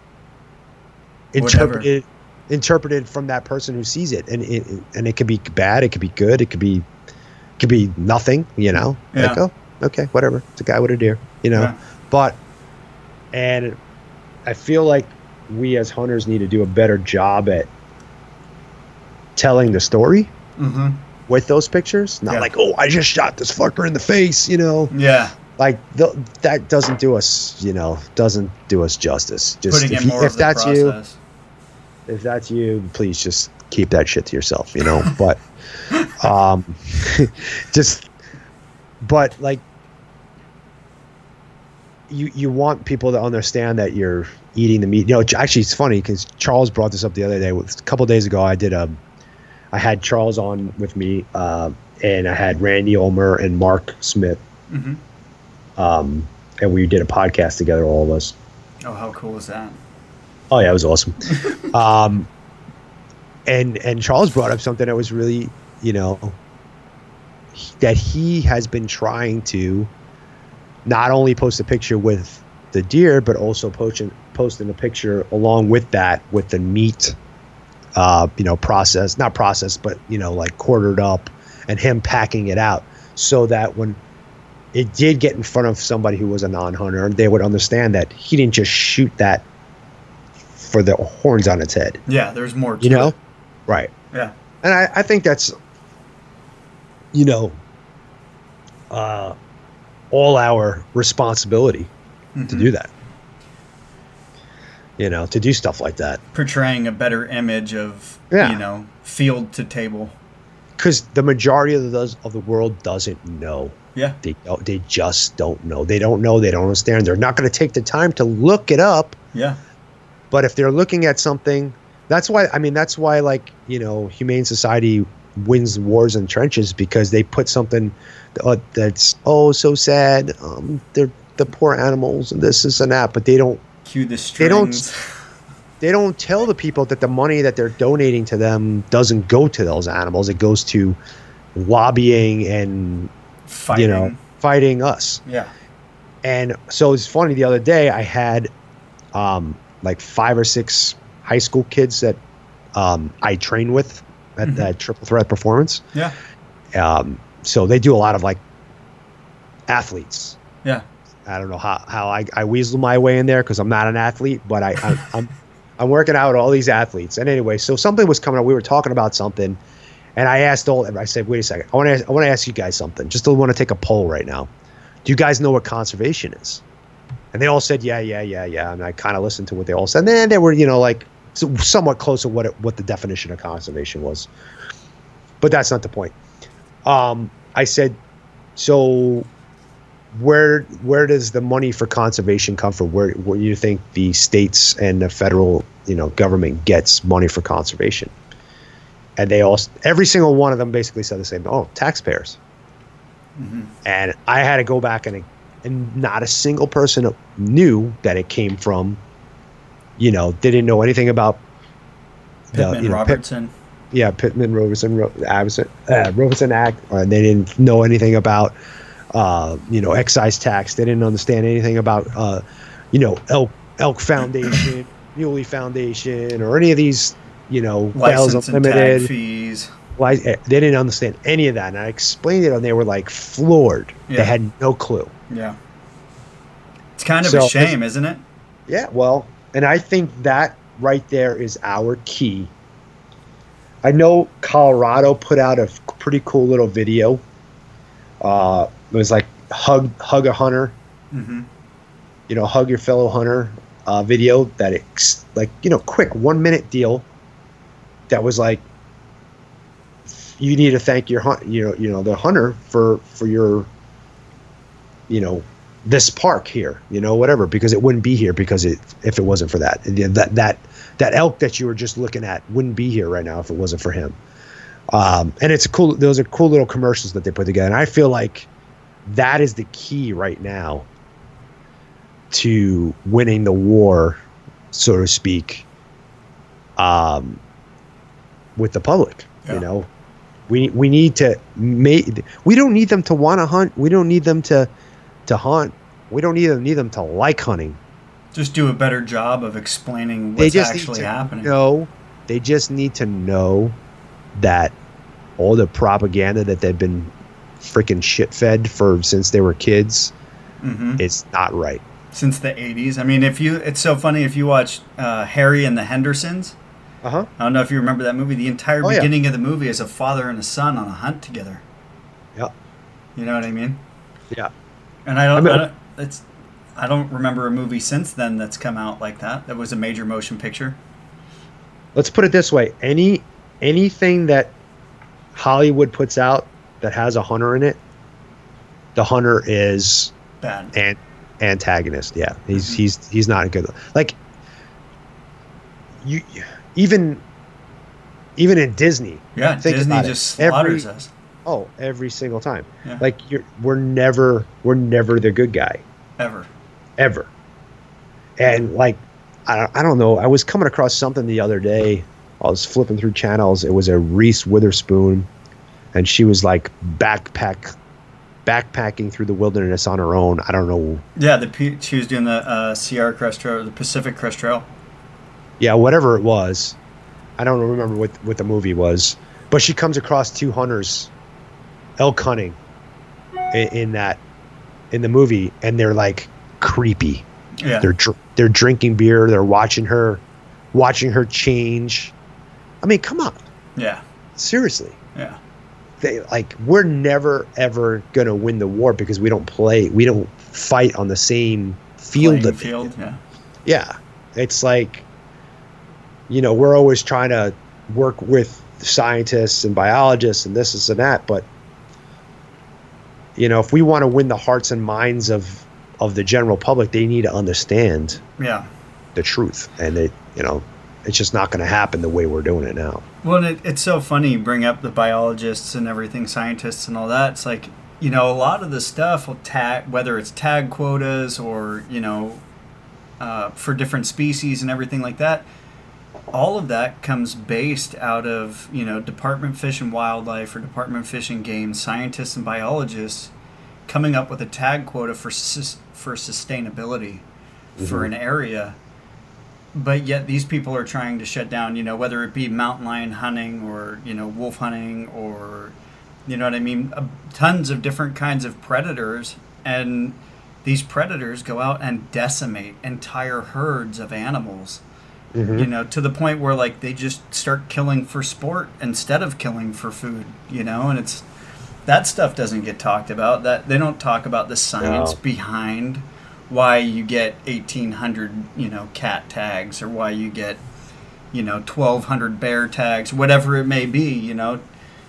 Whatever. interpreted interpreted from that person who sees it, and it and it could be bad, it could be good, it could be it could be nothing, you know, like oh, okay, whatever, it's a guy with a deer, you know, Yeah. but and I feel like we as hunters need to do a better job at telling the story hmm with those pictures, not Yeah. like oh, I just shot this fucker in the face, you know, Yeah. like th- that doesn't do us you know doesn't do us justice. Just Putting if, in you, more if of the that's you if that's you please just keep that shit to yourself you know? But um just but like you you want people to understand that you're eating the meat you know actually it's funny because charles brought this up the other day a couple days ago i did a i had charles on with me uh, and i had randy ulmer and mark smith hmm um, and we did a podcast together, all of us. Oh, how cool is that? Oh yeah, it was awesome. um, and and Charles brought up something that was really, you know, that he has been trying to not only post a picture with the deer, but also posting posting a picture along with that with the meat, uh, you know, process not process, but you know, like quartered up, and him packing it out so that when it did get in front of somebody who was a non-hunter, they would understand that he didn't just shoot that for the horns on its head. Yeah, there's more. To You know, it. right? Yeah. And I, I think that's, you know, uh, all our responsibility to Mhm. do that. You know, to do stuff like that. portraying a better image of Yeah. you know field to table. Because the majority of the of the world doesn't know. Yeah. They don't, they just don't know. They don't know. They don't understand. They're not going to take the time to look it up. Yeah. But if they're looking at something, that's why I mean that's why like you know Humane Society wins wars in trenches because they put something uh, that's oh so sad. Um, they're the poor animals and this, this and that, but they don't Cue the strings. They don't- they don't tell the people that the money that they're donating to them doesn't go to those animals. It goes to lobbying and Fighting. you know fighting us. Yeah. And so it's funny. The other day, I had um, like five or six high school kids that um, I train with at Mhm. that Triple Threat Performance. Yeah. Um, so they do a lot of like athletes. Yeah. I don't know how, how I, I weasel my way in there because I'm not an athlete, but I, I I'm I'm working out all these athletes. And anyway, so something was coming up. We were talking about something, and I asked all. I said, "Wait a second. I want to I want to ask you guys something. Just want to take a poll right now. Do you guys know what conservation is?" And they all said, "Yeah, yeah, yeah, yeah." And I kind of listened to what they all said. And then they were, you know, like so- somewhat close to what it, what the definition of conservation was. But that's not the point. Um, I said, so where where does the money for conservation come from? Where where do you think the states and the federal you know government gets money for conservation? and they all every single one of them basically said the same. Oh, taxpayers. Mhm. And I had to go back and and not a single person knew that it came from. You know, they didn't know anything about. the, Pittman you know, Pitt- Robertson. yeah, Pittman Robertson Ro- Robertson, uh, Robertson Act, and they didn't know anything about, uh, you know, excise tax. They didn't understand anything about, uh, you know, Elk Elk Foundation, Muley Foundation, or any of these, you know, license Unlimited. fees. Li- eh, they didn't understand any of that, and I explained it, and they were like floored. Yeah. They had no clue. Yeah. It's kind of So- a shame, isn't it? Yeah, well, and I think that right there is our key. I know Colorado put out a pretty cool little video. Uh, it was like hug hug a hunter, hmm you know, hug your fellow hunter uh, video that it's like you know quick one minute deal. That was like you need to thank your hunt, you know, you know the hunter for for your, you know, this park here, you know, whatever, because it wouldn't be here because it if it wasn't for that that that that elk that you were just looking at wouldn't be here right now if it wasn't for him. Um, and it's a cool; those are cool little commercials that they put together, and I feel like that is the key right now to winning the war, so to speak, um, with the public. Yeah. You know, we we need to make. We don't need them to want to hunt. We don't need them to to hunt. We don't even need them to like hunting. Just do a better job of explaining They what's just actually need to happening. No, They just need to know that all the propaganda that they've been freaking shit fed for since they were kids hmm is not right. Since the 80s. I mean, if you, it's so funny if you watch uh, Harry and the Hendersons. Uh huh. I don't know if you remember that movie. The entire Oh, yeah. beginning of the movie is a father and a son on a hunt together. Yeah. You know what I mean? Yeah. And I don't, I I don't it's I don't remember a movie since then that's come out like that. That was a major motion picture. let's put it this way any anything that hollywood puts out that has a hunter in it the hunter is Bad. an antagonist yeah he's Mhm. he's he's not a good like you even even in disney Yeah, Disney just Every- slaughters us. Oh every single time Yeah. like you're we're never we're never the good guy Ever. ever. And like, I don't, I don't know. I was coming across something the other day. I was flipping through channels. It was a Reese Witherspoon, and she was like backpack, backpacking through the wilderness on her own. I don't know. Yeah, the she was doing the uh, Sierra Crest Trail, the Pacific Crest Trail. Yeah, whatever it was. I don't remember what what the movie was, but she comes across two hunters, elk hunting, in, in that, in the movie, and they're like creepy. Yeah. They're dr- they're drinking beer. They're watching her, watching her change. I mean, come on, Yeah. seriously. Yeah. They like we're never ever gonna win the war because we don't play. We don't fight on the same field. Playing of it. field. Yeah. Yeah, it's like, you know, we're always trying to work with scientists and biologists and this, this and that, but you know, if we want to win the hearts and minds of of the general public, they need to understand Yeah. the truth, and it, you know, it's just not going to happen the way we're doing it now. Well, and it, it's so funny you bring up the biologists and everything, scientists and all that. It's like, you know, a lot of the stuff will tag, whether it's tag quotas or, you know, uh, for different species and everything like that, all of that comes based out of, you know, Department Fish and Wildlife or Department Fish and Game scientists and biologists coming up with a tag quota for, sus- for sustainability for Mhm. an area. But yet these people are trying to shut down you know whether it be mountain lion hunting or you know wolf hunting or you know what i mean uh, tons of different kinds of predators. And these predators go out and decimate entire herds of animals Mm-hmm. you know to the point where like they just start killing for sport instead of killing for food you know? And it's that stuff doesn't get talked about. That they don't talk about the science No. behind why you get 1800 you know cat tags or why you get you know 1200 bear tags whatever it may be you know?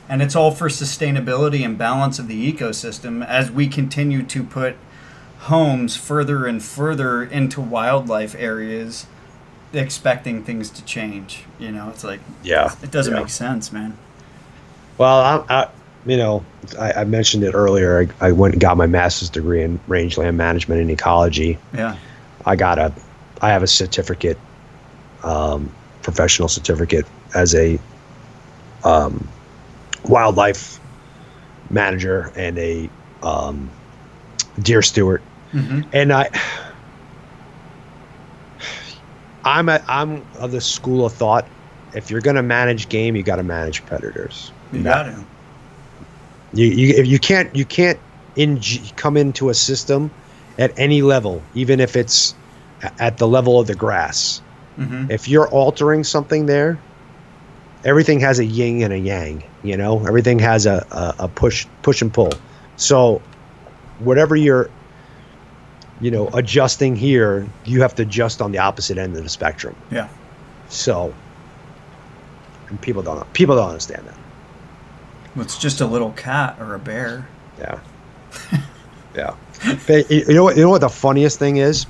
And it's all for sustainability and balance of the ecosystem as we continue to put homes further and further into wildlife areas expecting things to change. You know, it's like Yeah. it doesn't yeah. make sense, man. Well, I, I you know, I, I mentioned it earlier. I, I went and got my master's degree in rangeland management and ecology. Yeah. I got a, I have a certificate, um, professional certificate as a um, wildlife manager and a um, deer steward. hmm And I, I'm a, I'm of the school of thought. If you're going to manage game, you got to manage predators. You got to. You you if you can't you can't in come into a system at any level, even if it's at the level of the grass. hmm If you're altering something there, everything has a yin and a yang. You know, everything has a, a, a push push and pull. So whatever you're you know adjusting here, you have to adjust on the opposite end of the spectrum. Yeah. So and people don't people don't understand that. It's just a little cat or a bear. Yeah. yeah. But you you know what? You know what the funniest thing is?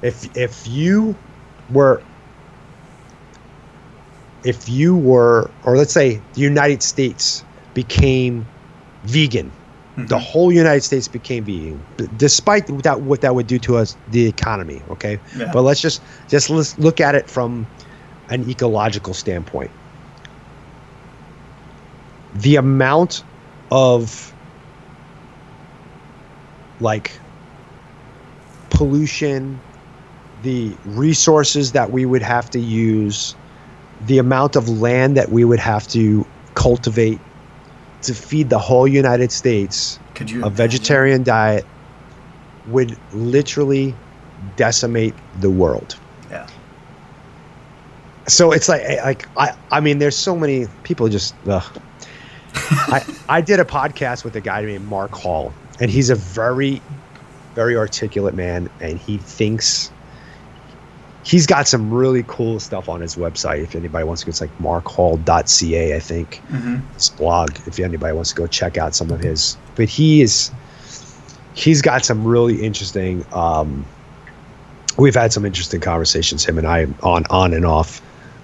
If if you were, if you were, or let's say the United States became vegan, Mhm. the whole United States became vegan, despite that what that would do to us, the economy. Okay, Yeah. but let's just just let's look at it from an ecological standpoint. The amount of like pollution, the resources that we would have to use, the amount of land that we would have to cultivate to feed the whole United States Could you a imagine? vegetarian diet would literally decimate the world. Yeah. So it's like eh, like I I mean there's so many people just ugh. I I did a podcast with a guy named Mark Hall and he's a very very articulate man and he thinks he's got some really cool stuff on his website. If anybody wants to go it's like markhall.ca I think. Mhm. his blog if anybody wants to go check out some of his. But he is he's got some really interesting um we've had some interesting conversations him and i on on and off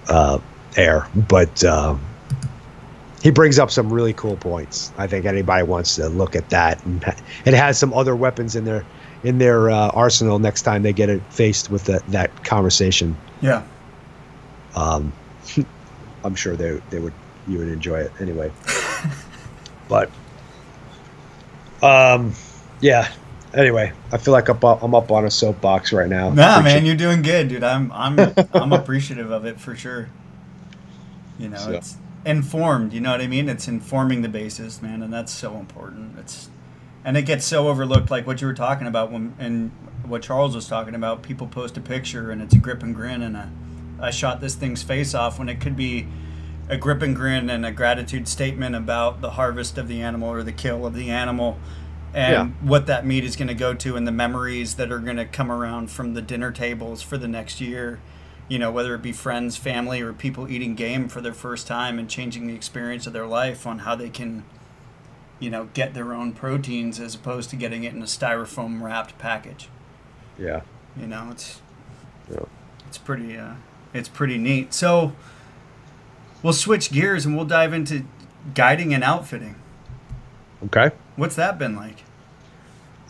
uh air. But um he brings up some really cool points. I think anybody wants to look at that and it has some other weapons in their in their uh, arsenal next time they get it faced with that that conversation Yeah. um, I'm sure they they would you would enjoy it anyway. but um, yeah. Anyway, I feel like I'm up, I'm up on a soapbox right now. Nah, man, you're doing good, dude. I'm I'm I'm appreciative of it for sure. You know, So- it's informed. You know what I mean? It's informing the basis, man, and that's so important. It's and it gets so overlooked, like what you were talking about when and what Charles was talking about. People post a picture and it's a grip and grin and a I shot this thing's face off when it could be a grip and grin and a gratitude statement about the harvest of the animal or the kill of the animal and Yeah. what that meat is going to go to and the memories that are going to come around from the dinner tables for the next year you know whether it be friends family or people eating game for their first time and changing the experience of their life on how they can you know get their own proteins as opposed to getting it in a styrofoam wrapped package Yeah. you know it's Yeah. it's pretty uh it's pretty neat so we'll switch gears and we'll dive into guiding and outfitting Okay. what's that been like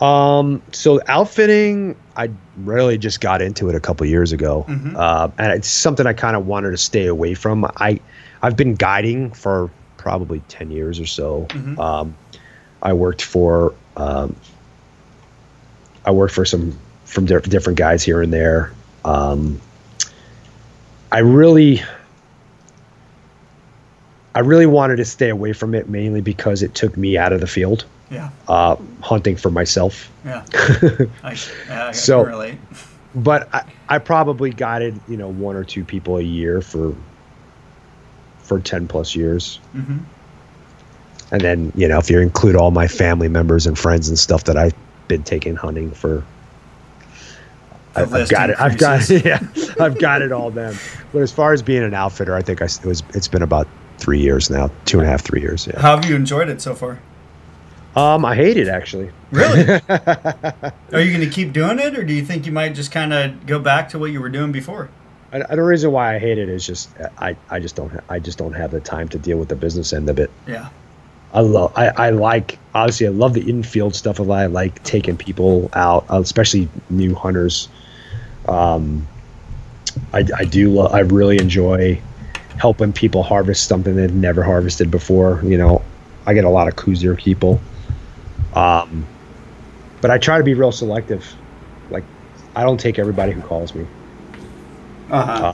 Um, so outfitting, I really just got into it a couple years ago, Mhm. uh, and it's something I kind of wanted to stay away from. I, I've been guiding for probably ten years or so. Mhm. Um, I worked for, um, I worked for some from di- different guys here and there. Um, I really, I really wanted to stay away from it mainly because it took me out of the field yeah. uh, hunting for myself. yeah. I, I, So- relate. But I, I probably guided you know one or two people a year for for ten plus years, hmm and then you know if you include all my family members and friends and stuff that I've been taking hunting for. I've, I've got it. I've got increases. yeah. I've got it all then. But as far as being an outfitter, I think I it was. It's been about three years now, two and a half, three years. Yeah. how have you enjoyed it so far Um, I hate it actually. Really? Are you going to keep doing it, or do you think you might just kind of go back to what you were doing before? I, I- the reason why I hate it is just I, I just don't I just don't have the time to deal with the business end of it. Yeah. I love I, I like obviously I love the infield stuff. a lot. I like taking people out, uh, especially new hunters. Um, I, I do lo- I really enjoy helping people harvest something they've never harvested before. You know, I get a lot of koozier people. Um, but I try to be real selective. Like I don't take everybody who calls me. Uh-huh. Uh,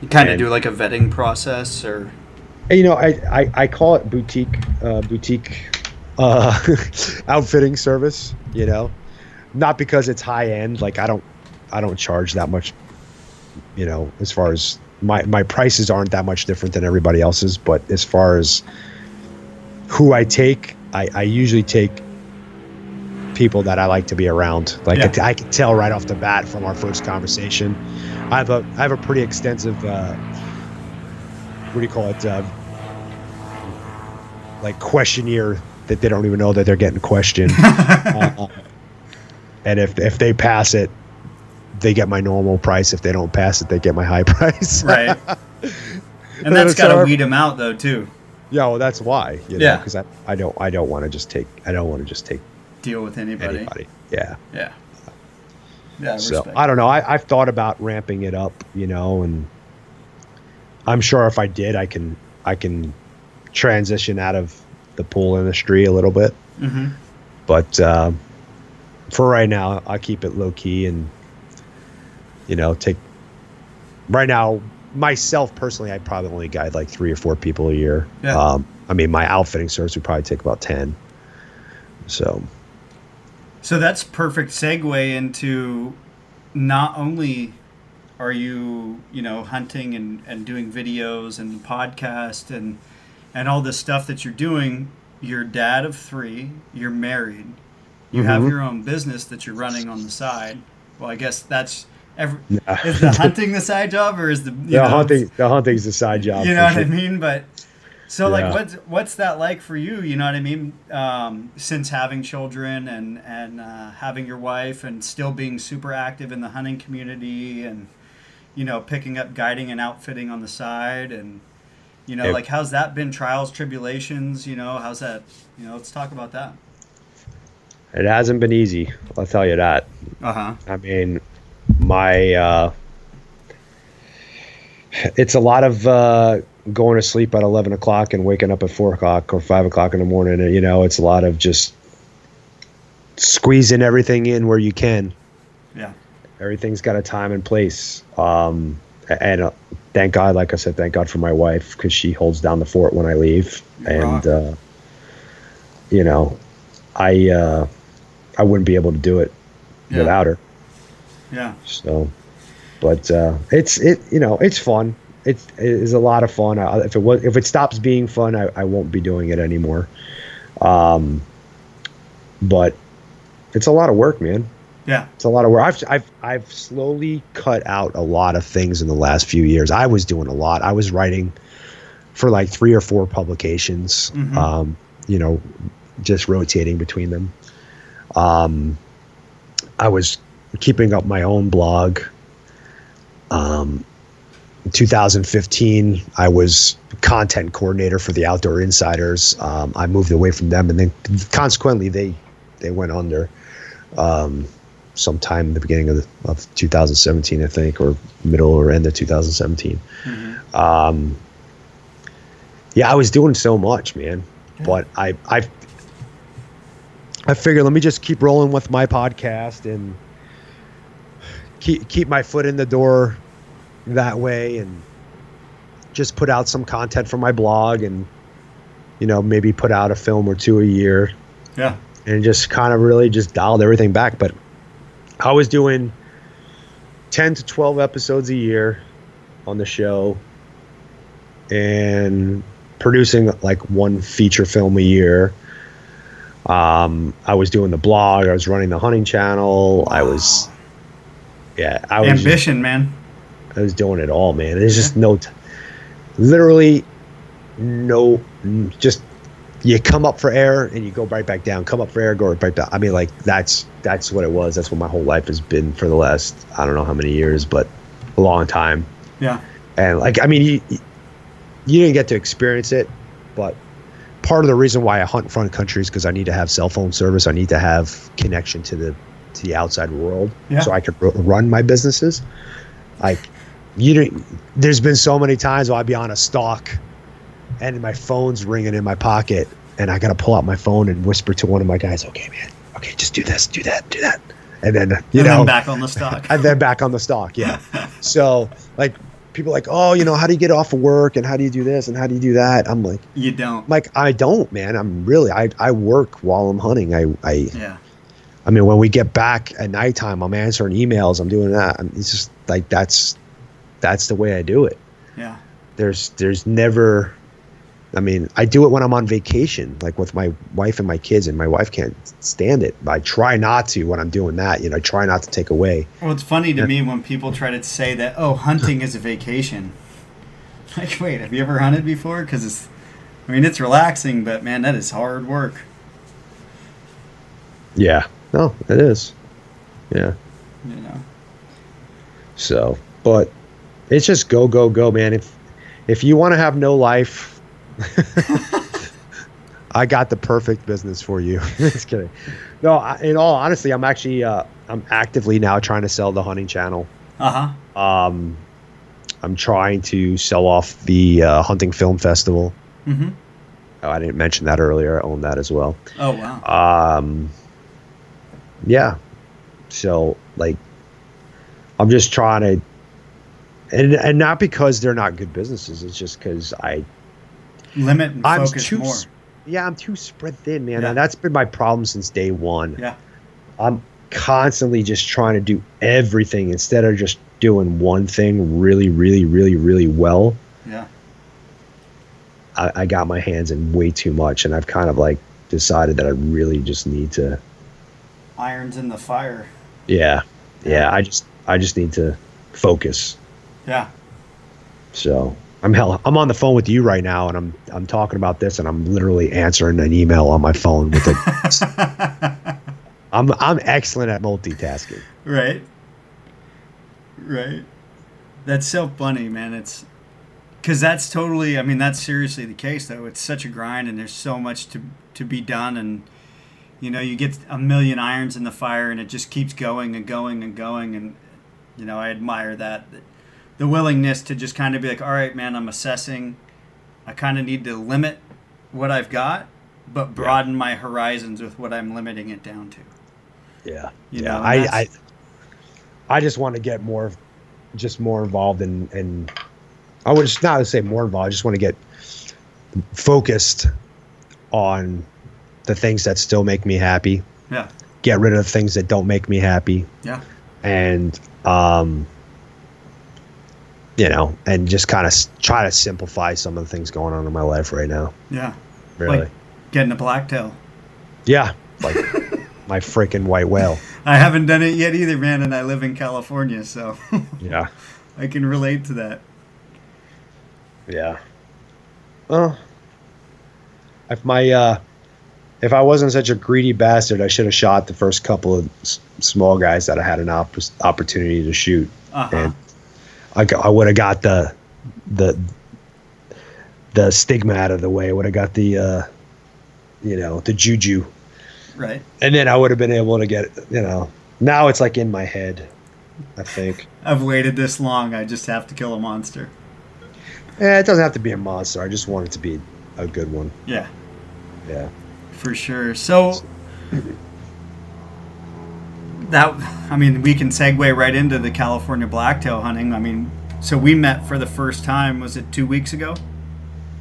you kind of do like a vetting process or you know, I, I, I call it boutique uh, boutique uh, outfitting service. You know, not because it's high end. Like I don't I don't charge that much. You know, as far as my my prices aren't that much different than everybody else's. But as far as who I take, I, I usually take people that I like to be around. Like Yeah. I, can tell right off the bat from our first conversation. I have a I have a pretty extensive. Uh, what do you call it? Uh, like questionnaire that they don't even know that they're getting questioned. uh, and if if they pass it, they get my normal price. If they don't pass it, they get my high price. right. And and that's got to weed them out though too. yeah, well, that's why. You know, Yeah. because I, I don't I don't want to just take I don't want to just take Deal with anybody. anybody. Yeah. Yeah. Yeah. So respect. I don't know. I, I've thought about ramping it up, you know, and I'm sure if I did, I can I can transition out of the pool industry a little bit. Mhm. But uh, for right now, I keep it low key and you know take. Right now, myself personally, I probably only guide like three or four people a year. Yeah. Um, I mean, my outfitting service would probably take about ten. So So that's perfect segue into not only are you, you know, hunting and, and doing videos and podcast and and all this stuff that you're doing, you're dad of three, you're married, you have Mhm. your own business that you're running on the side. Well, I guess that's every Yeah. is the hunting the side job or is the the know, hunting, the hunting's the side job. you know what sure. I mean? But so like Yeah. what's what's that like for you? You know what I mean? Um, since having children and and uh, having your wife and still being super active in the hunting community and you know picking up guiding and outfitting on the side and you know It- like how's that been trials tribulations you know how's that you know let's talk about that It hasn't been easy. I'll tell you that. uh-huh I mean, my uh, it's a lot of uh, going to sleep at eleven o'clock and waking up at four o'clock or five o'clock in the morning. You know, it's a lot of just squeezing everything in where you can. yeah Everything's got a time and place. Um, and uh, thank God, like I said, thank God for my wife because she holds down the fort when I leave. You and uh, you know, I uh, I wouldn't be able to do it Yeah. without her. yeah So, but uh, it's it you know it's fun. It's it is a lot of fun. I, if it was if it stops being fun, I, I won't be doing it anymore. Um, but it's a lot of work, man. Yeah It's a lot of work. I've I've I've slowly cut out a lot of things in the last few years. I was doing a lot. I was writing for like three or four publications. Mhm. Um, you know, just rotating between them. Um, I was keeping up my own blog. Um, in 2015, I was content coordinator for the Outdoor Insiders. Um, I moved away from them, and then consequently, they they went under um, sometime in the beginning of, the, of 2017, I think, or middle or end of 2017. Mhm. Um, yeah, I was doing so much, man. Yeah. But I, I, I figured let me just keep rolling with my podcast and keep keep my foot in the door that way, and just put out some content for my blog, and you know maybe put out a film or two a year, yeah and just kind of really just dialed everything back. But I was doing 10 to 12 episodes a year on the show and producing like one feature film a year. Um, I was doing the blog, I was running the hunting channel, I was, yeah, I was, ambition man I was doing it all, man. There's just no, t- literally, no, just you come up for air and you go right back down. Come up for air, go right back down. I mean, like that's that's what it was. That's what my whole life has been for the last I don't know how many years, but a long time. Yeah. And like, I mean, you you didn't get to experience it, but part of the reason why I hunt in front country is because I need to have cell phone service. I need to have connection to the to the outside world, Yeah. so I could r- run my businesses. Like, you didn't. There's been so many times where I'd be on a stalk, and my phone's ringing in my pocket, and I gotta pull out my phone and whisper to one of my guys, "Okay, man, okay, just do this, do that, do that," and then you and know then back on the stock. and then back on the stock. Yeah. so like people are like, oh, you know, how do you get off of work and how do you do this and how do you do that? I'm like, you don't. I'm like I don't, man. I'm really I I work while I'm hunting. I I Yeah. I mean, when we get back at nighttime, I'm answering emails. I'm doing that. I'm, it's just like that's that's the way I do it. Yeah. There's there's never. I mean, I do it when I'm on vacation, like with my wife and my kids, and my wife can't stand it. I try not to when I'm doing that. You know, I try not to take away. Well, it's funny to Yeah. me when people try to say that, oh, hunting is a vacation. Like, wait, have you ever hunted before? Because it's, I mean, it's relaxing, but man, that is hard work. Yeah. No, it is. Yeah. You know. So, but it's just go go go, man. If if you want to have no life, I got the perfect business for you. just kidding. No, I, in all honesty, I'm actually uh, I'm actively now trying to sell the hunting channel. Uh huh. Um, I'm trying to sell off the uh, hunting film festival. Mm-hmm. Oh, I didn't mention that earlier. I own that as well. Oh wow. Um, yeah. So like, I'm just trying to, and and not because they're not good businesses. It's just because I, Limit and I'm focus too, more. yeah, I'm too spread thin, man. Yeah. And that's been my problem since day one. Yeah. I'm constantly just trying to do everything instead of just doing one thing really, really, really, really well. Yeah. I, I got my hands in way too much, and I've kind of like decided that I really just need to. Irons in the fire. Yeah, yeah. I just I just need to focus. Yeah. So I'm hell. I'm on the phone with you right now, and I'm I'm talking about this, and I'm literally answering an email on my phone with it. I'm I'm excellent at multitasking. Right. Right. That's so funny, man. It's because that's totally. I mean, that's seriously the case, though. It's such a grind, and there's so much to to be done, and you know, you get a million irons in the fire, and it just keeps going and going and going, and you know, I admire that. The willingness to just kind of be like, all right, man, I'm assessing. I kind of need to limit what I've got, but broaden my horizons with what I'm limiting it down to. Yeah, You yeah. know, I, I I just want to get more, just more involved in in. I would just not say more involved. I just want to get focused on the things that still make me happy. Yeah. Get rid of the things that don't make me happy. Yeah. and um you know and just kind of try to simplify some of the things going on in my life right now Yeah. really Like- Getting a blacktail. yeah like my freaking white whale I haven't done it yet either, man, and I live in California, so yeah I can relate to that. yeah well if my uh if i wasn't such a greedy bastard i should have shot the first couple of s- small guys that i had an opp- opportunity to shoot Uh-huh. and I, I would have got the the the stigma out of the way. I would have got the uh, you know the juju, Right. and then I would have been able to get you know. Now it's like in my head. I think. I've waited this long. I just have to kill a monster. Yeah, it doesn't have to be a monster. I just want it to be a good one. Yeah, Yeah. for sure. So that I mean, we can segue right into the California blacktail hunting. I mean, so we met for the first time. Was it two weeks ago?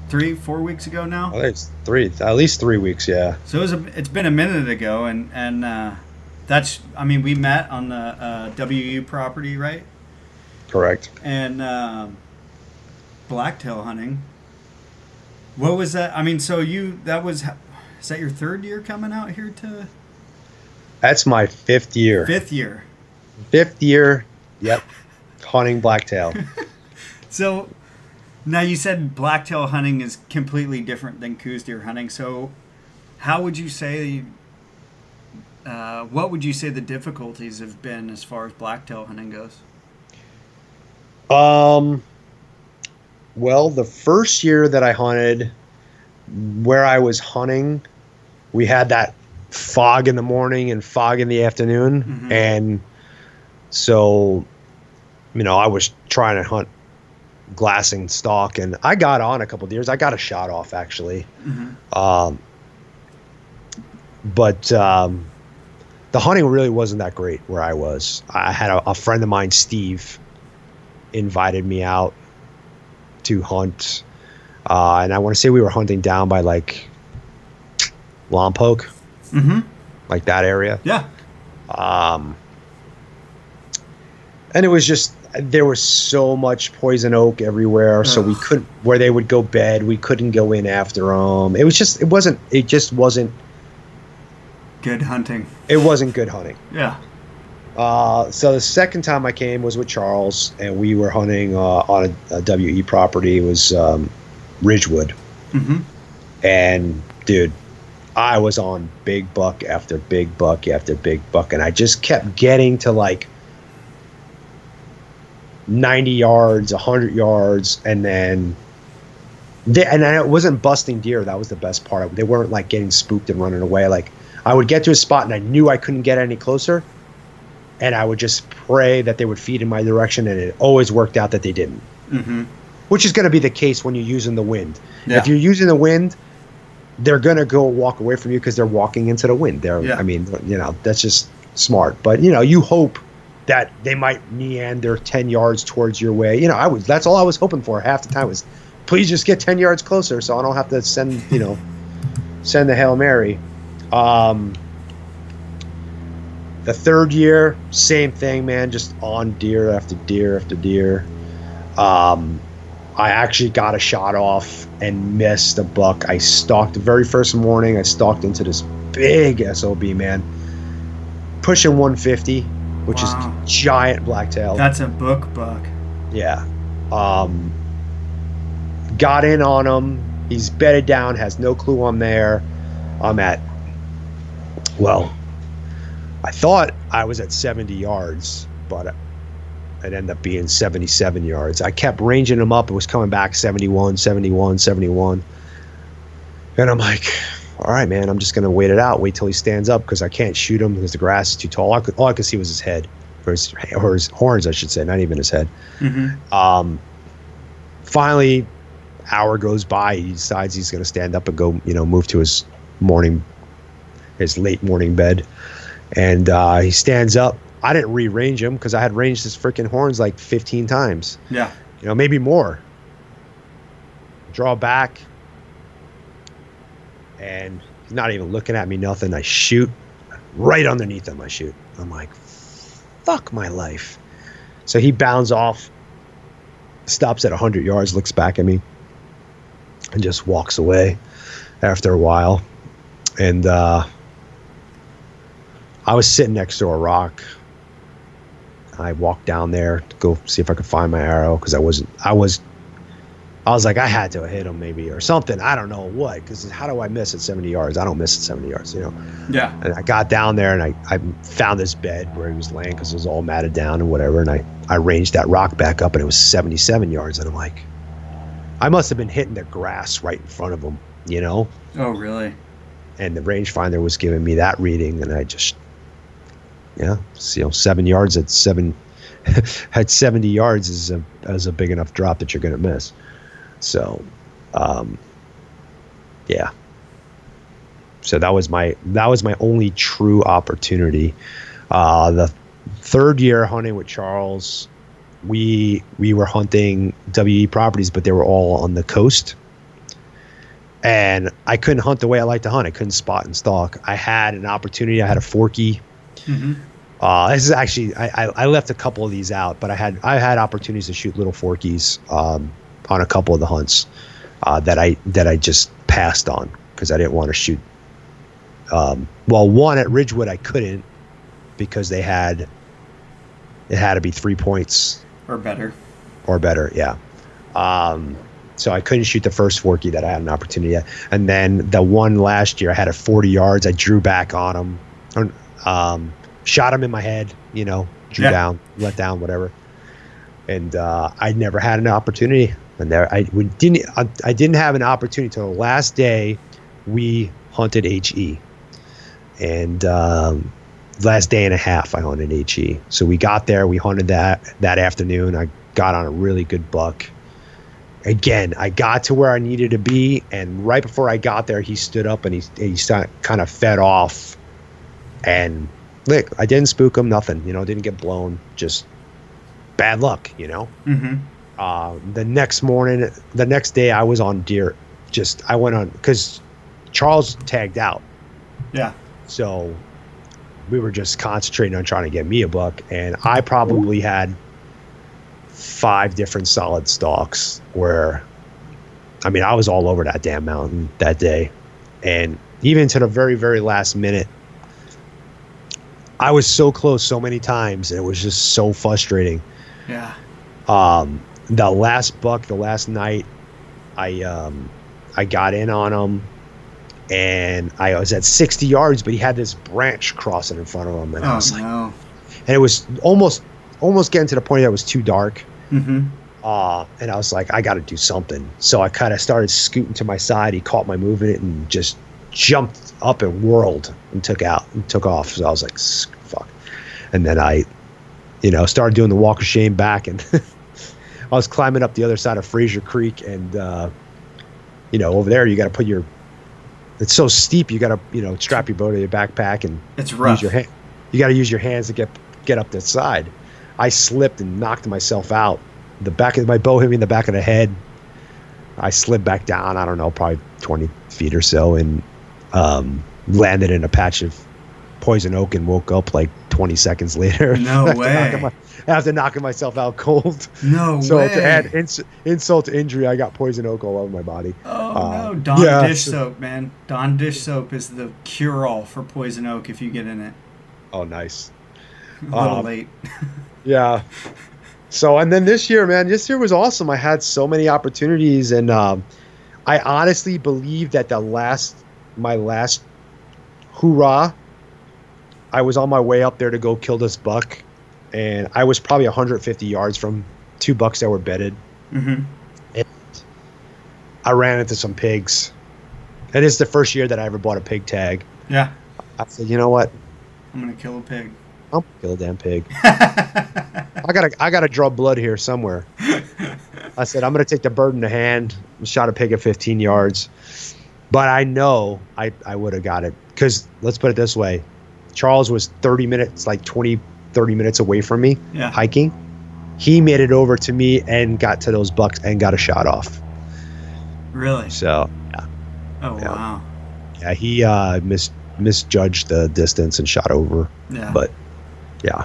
Three, four weeks ago now. Think it's three, at least three weeks. Yeah. So it was a, it's been a minute ago, and and uh, that's I mean we met on the uh, WU property, right? Correct. And um blacktail hunting. What was that? I mean, so you that was is that your third year coming out here to That's my fifth year. fifth year? Fifth year. Yep. Hunting blacktail. So now you said blacktail hunting is completely different than Coues deer hunting. So how would you say? Uh, what would you say the difficulties have been as far as blacktail hunting goes? Um, well, the first year that I hunted, where I was hunting, we had that fog in the morning and fog in the afternoon, Mhm. and so, you know, I was trying to hunt glassing stock, and I got on a couple deers. I got a shot off actually, Mhm. um, but um, the hunting really wasn't that great where I was. I had a, a friend of mine, Steve, invited me out to hunt, uh, and I want to say we were hunting down by like Lompoc, Mhm. like that area. Yeah. Um, and it was just there was so much poison oak everywhere, so we couldn't where they would go bed. We couldn't go in after them. It was just it wasn't it just wasn't Good hunting. it wasn't good hunting. Yeah. Uh, so the second time I came was with Charles, and we were hunting uh, on a, a WE property. It was um, Ridgewood, Mhm. and dude, I was on big buck after big buck after big buck, and I just kept getting to like ninety yards, hundred yards, and then. They, and I wasn't busting deer. That was the best part. They weren't like getting spooked and running away. Like I would get to a spot and I knew I couldn't get any closer, and I would just pray that they would feed in my direction, and it always worked out that they didn't. Mhm. Which is going to be the case when you're using the wind. Yeah. If you're using the wind, they're going to go walk away from you because they're walking into the wind. They're, Yeah. I mean, you know, that's just smart. But you know, you hope that they might meander ten yards towards your way. You know, I was that's all I was hoping for half the time was, please just get ten yards closer so I don't have to send you know, send the hail mary. Um, the third year, same thing, man. Just on deer after deer after deer. Um, I actually got a shot off and missed a buck. I stalked the very first morning. I stalked into this big sob man, pushing 150, which Wow. is giant blacktail. That's a book buck. Yeah. Um, got in on him. He's bedded down, has no clue I'm there. I'm at, well, I thought I was at 70 yards, but it ended up being 77 yards. I kept ranging him up. It was coming back 71, 71, 71. And I'm like, all right, man, I'm just going to wait it out, wait till he stands up because I can't shoot him because the grass is too tall. All I could, all I could see was his head, or his, or his horns, I should say, not even his head. Mhm. Um, finally, hour goes by. He decides he's going to stand up and go, you know, move to his morning, his late morning bed, and uh, he stands up. I didn't rearrange him because I had ranged his freaking horns like 15 times, Yeah. you know, maybe more. Draw back, and he's not even looking at me. Nothing. I shoot right underneath him. I shoot. I'm like, fuck my life. So he bounds off, stops at 100 yards, looks back at me, and just walks away after a while. And uh, I was sitting next to a rock. I walked down there to go see if I could find my arrow because I wasn't. I was. I was like, I had to hit him maybe or something. I don't know what because how do I miss at 70 yards? I don't miss at 70 yards, you know. Yeah. And I got down there and I, I found this bed where he was laying because it was all matted down and whatever. And I, I ranged that rock back up and it was 77 yards. And I'm like, I must have been hitting the grass right in front of him, you know? Oh, really? And the rangefinder was giving me that reading. And I just, yeah, you know, seven yards at seven, at 70 yards is a, is a big enough drop that you're going to miss. So, um, yeah. So that was my that was my only true opportunity. Uh, the third year hunting with Charles, we we were hunting WE properties, but they were all on the coast. And I couldn't hunt the way I like to hunt. I couldn't spot and stalk. I had an opportunity. I had a forky. Hmm Uh, this is actually I, I, I left a couple of these out, but I had I had opportunities to shoot little forkies um, on a couple of the hunts uh, that I that I just passed on because I didn't want to shoot. Um, well, one at Ridgewood I couldn't because they had it had to be three points Or better. or better. Yeah. Um, so I couldn't shoot the first forky that I had an opportunity at. And then the one last year, I had a 40 yards. I drew back on him, or, um, shot him in my head, you know, drew Yeah. down, let down, whatever. and uh, I never had an opportunity. And there, I we didn't. I, I didn't have an opportunity till the last day we hunted he, and um, last day and a half I hunted he. So we got there, we hunted that that afternoon. I got on a really good buck. Again, I got to where I needed to be, and right before I got there, he stood up and he he kind of fed off, and look, I didn't spook him, nothing. You know, didn't get blown, just bad luck. You know. Mm-hmm. Uh, the next morning, the next day, I was on deer. Just I went on because Charles tagged out. Yeah. So we were just concentrating on trying to get me a buck, and I probably had five different solid stalks where, I mean, I was all over that damn mountain that day, and even to the very very last minute, I was so close so many times, and it was just so frustrating. Yeah. Um, the last buck, the last night, I um, I got in on him, and I was at 60 yards, but he had this branch crossing in front of him, and oh, I was like, no. and it was almost almost getting to the point that it was too dark. Mm-hmm. Uh, and I was like, I got to do something. So I kind of started scooting to my side. He caught my movement and just jumped up and whirled and took out and took off. So I was like, fuck. And then I, you know, started doing the walk of shame back and I was climbing up the other side of Fraser Creek, and uh, you know, over there you got to put your. It's so steep. You got to you know strap your bow to your backpack and it's rough. use your hand. You got to use your hands to get get up the side. I slipped and knocked myself out. The back of my bow hit me in the back of the head. I slid back down. I don't know, probably twenty feet or so, and um, landed in a patch of poison oak and woke up like 20 seconds later. No after way. knocking my- after knocking myself out cold. No so way. So to add ins- insult to injury, I got poison oak all over my body. oh uh, no, Dawn yeah. dish soap, man. Dawn dish soap is the cure-all for poison oak if you get in it. Oh, nice. A little Um, late. Yeah. So and then this year, man, this year was awesome. I had so many opportunities, and um, I honestly believe that the last, my last, hoorah, I was on my way up there to go kill this buck, and I was probably 150 yards from two bucks that were bedded. mm-hmm. I ran into some pigs. It is the first year that I ever bought a pig tag. Yeah, I said, you know what? I'm gonna kill a pig. I'm gonna kill a damn pig. I gotta I gotta draw blood here somewhere. I said I'm gonna take the bird in the hand. Shot a pig at 15 yards, but I know I I would have got it because let's put it this way, Charles was 30 minutes, like 20 30 minutes away from me yeah. hiking. He made it over to me and got to those bucks and got a shot off. Really? So yeah. Oh Yeah. wow. yeah, he uh, mis misjudged the distance and shot over. Yeah. But yeah,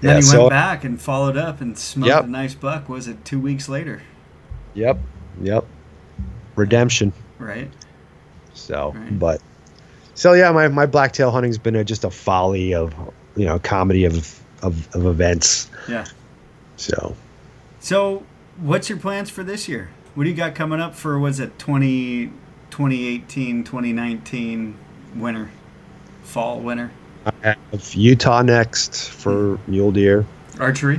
then yeah, he so- went back and followed up and smoked Yep. a nice buck. Was it two weeks later? yep, yep, redemption. Right. So, Right. but so yeah, my my blacktail hunting's been a, just a folly of you know comedy of of, of events. Yeah. So So, what's your plans for this year? What do you got coming up for, was it 20, 2018, 2019 winter? Fall, winter? I have Utah next for mule deer. Archery?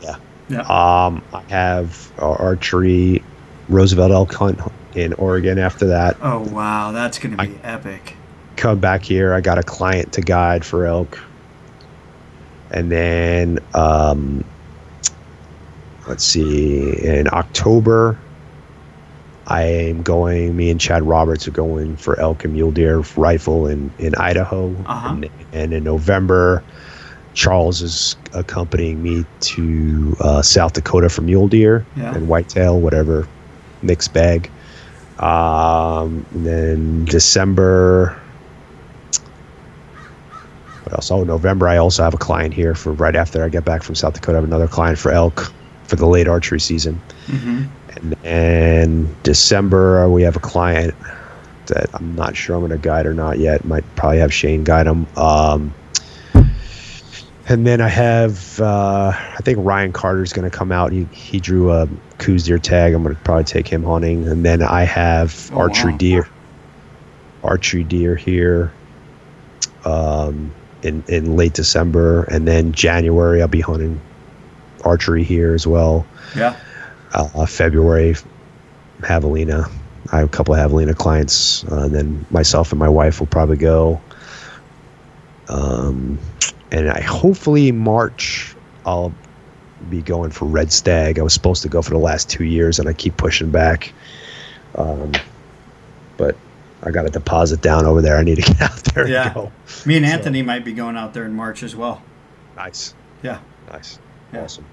Yeah. Yeah. Um, I have uh, archery, Roosevelt elk hunt in Oregon. After that, Oh, wow. That's going to be epic. come back here. I got a client to guide for elk, and then um, let's see, in October, I am going. Me and Chad Roberts are going for elk and mule deer rifle in in Idaho, Uh-huh. and, and in November. Charles is accompanying me to uh, South Dakota for mule deer Yeah. and whitetail, whatever mixed bag. Um, and then December. What else? Oh, November. I also have a client here for right after I get back from South Dakota. I have another client for elk for the late archery season. hmm And then December, uh, we have a client that I'm not sure I'm going to guide or not yet. Might probably have Shane guide him. Um, and then I have, uh, I think Ryan Carter's going to come out. He, he drew a Coues deer tag. I'm going to probably take him hunting. And then I have Oh, archery wow. deer, archery deer here um, in, in late December. And then January, I'll be hunting archery here as well. Yeah. Uh, February, Javelina. I have a couple of Javelina clients, uh, and then myself and my wife will probably go. Um, and I hopefully March I'll be going for Red Stag. I was supposed to go for the last two years, and I keep pushing back. Um, but I got a deposit down over there. I need to get out there Yeah. and go. Me and So- Anthony might be going out there in March as well. Nice, Yeah. nice, Yeah. awesome,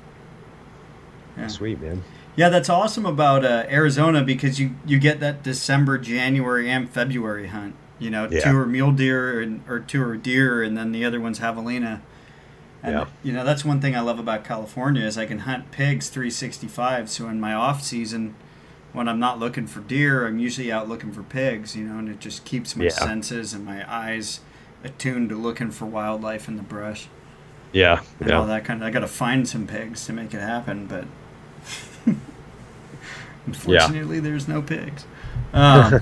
Yeah. sweet man. Yeah, that's awesome about uh, Arizona because you, you get that December, January, and February hunt. You know, Yeah. two are mule deer and, or two are deer, and then the other one's javelina. And Yeah. you know that's one thing I love about California is I can hunt pigs 365. So in my off season, when I'm not looking for deer, I'm usually out looking for pigs. You know, and it just keeps my Yeah. senses and my eyes attuned to looking for wildlife in the brush Yeah, and all that kind of. I got to find some pigs to make it happen, but unfortunately, there's no pigs. Um,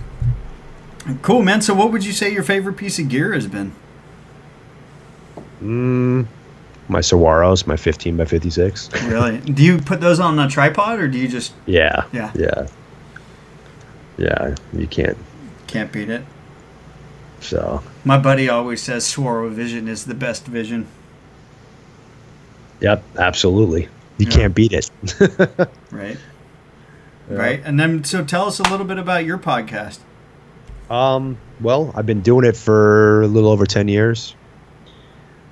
cool, man. So, what would you say your favorite piece of gear has been? mm, my Swaros, my 15 by 56. Really? do you put those on a tripod, or do you just Yeah, Yeah. yeah, yeah. You can't. can't beat it? So My buddy always says Swaro Vision is the best vision. Yep, absolutely. You Yeah. can't beat it. Right. Yeah. Right. And then, so tell us a little bit about your podcast. Um, well, I've been doing it for a little over 10 years.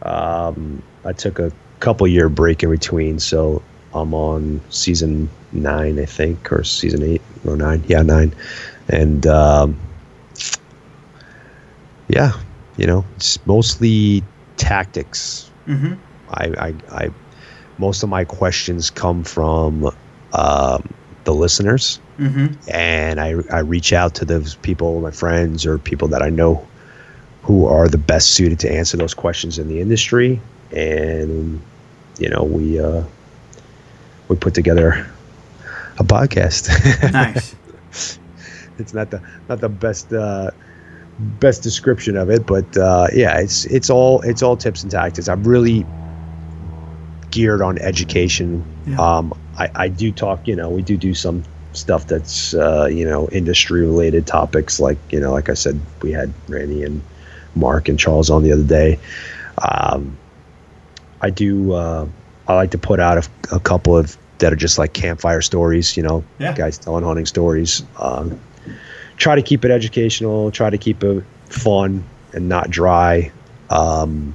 Um, I took a couple year break in between, so I'm on season nine, I think, or season eight or nine. Yeah, nine. And, um, yeah, you know, it's mostly tactics. Mm-hmm. I, I, I most of my questions come from um, the listeners Mm-hmm. and I, I reach out to those people, my friends or people that I know who are the best suited to answer those questions in the industry. And, you know, we, uh, we put together a podcast. Nice. it's not the, not the best, uh, best description of it, but, uh, yeah, it's, it's all, it's all tips and tactics. I'm really geared on education. Yeah. Um, I, I do talk, you know, we do do some stuff that's, uh, you know, industry related topics. Like, you know, like I said, we had Randy and Mark and Charles on the other day. Um, I do, uh, I like to put out a, a couple of that are just like campfire stories, you know, Yeah. guys telling hunting stories. Um, try to keep it educational, try to keep it fun and not dry. Um,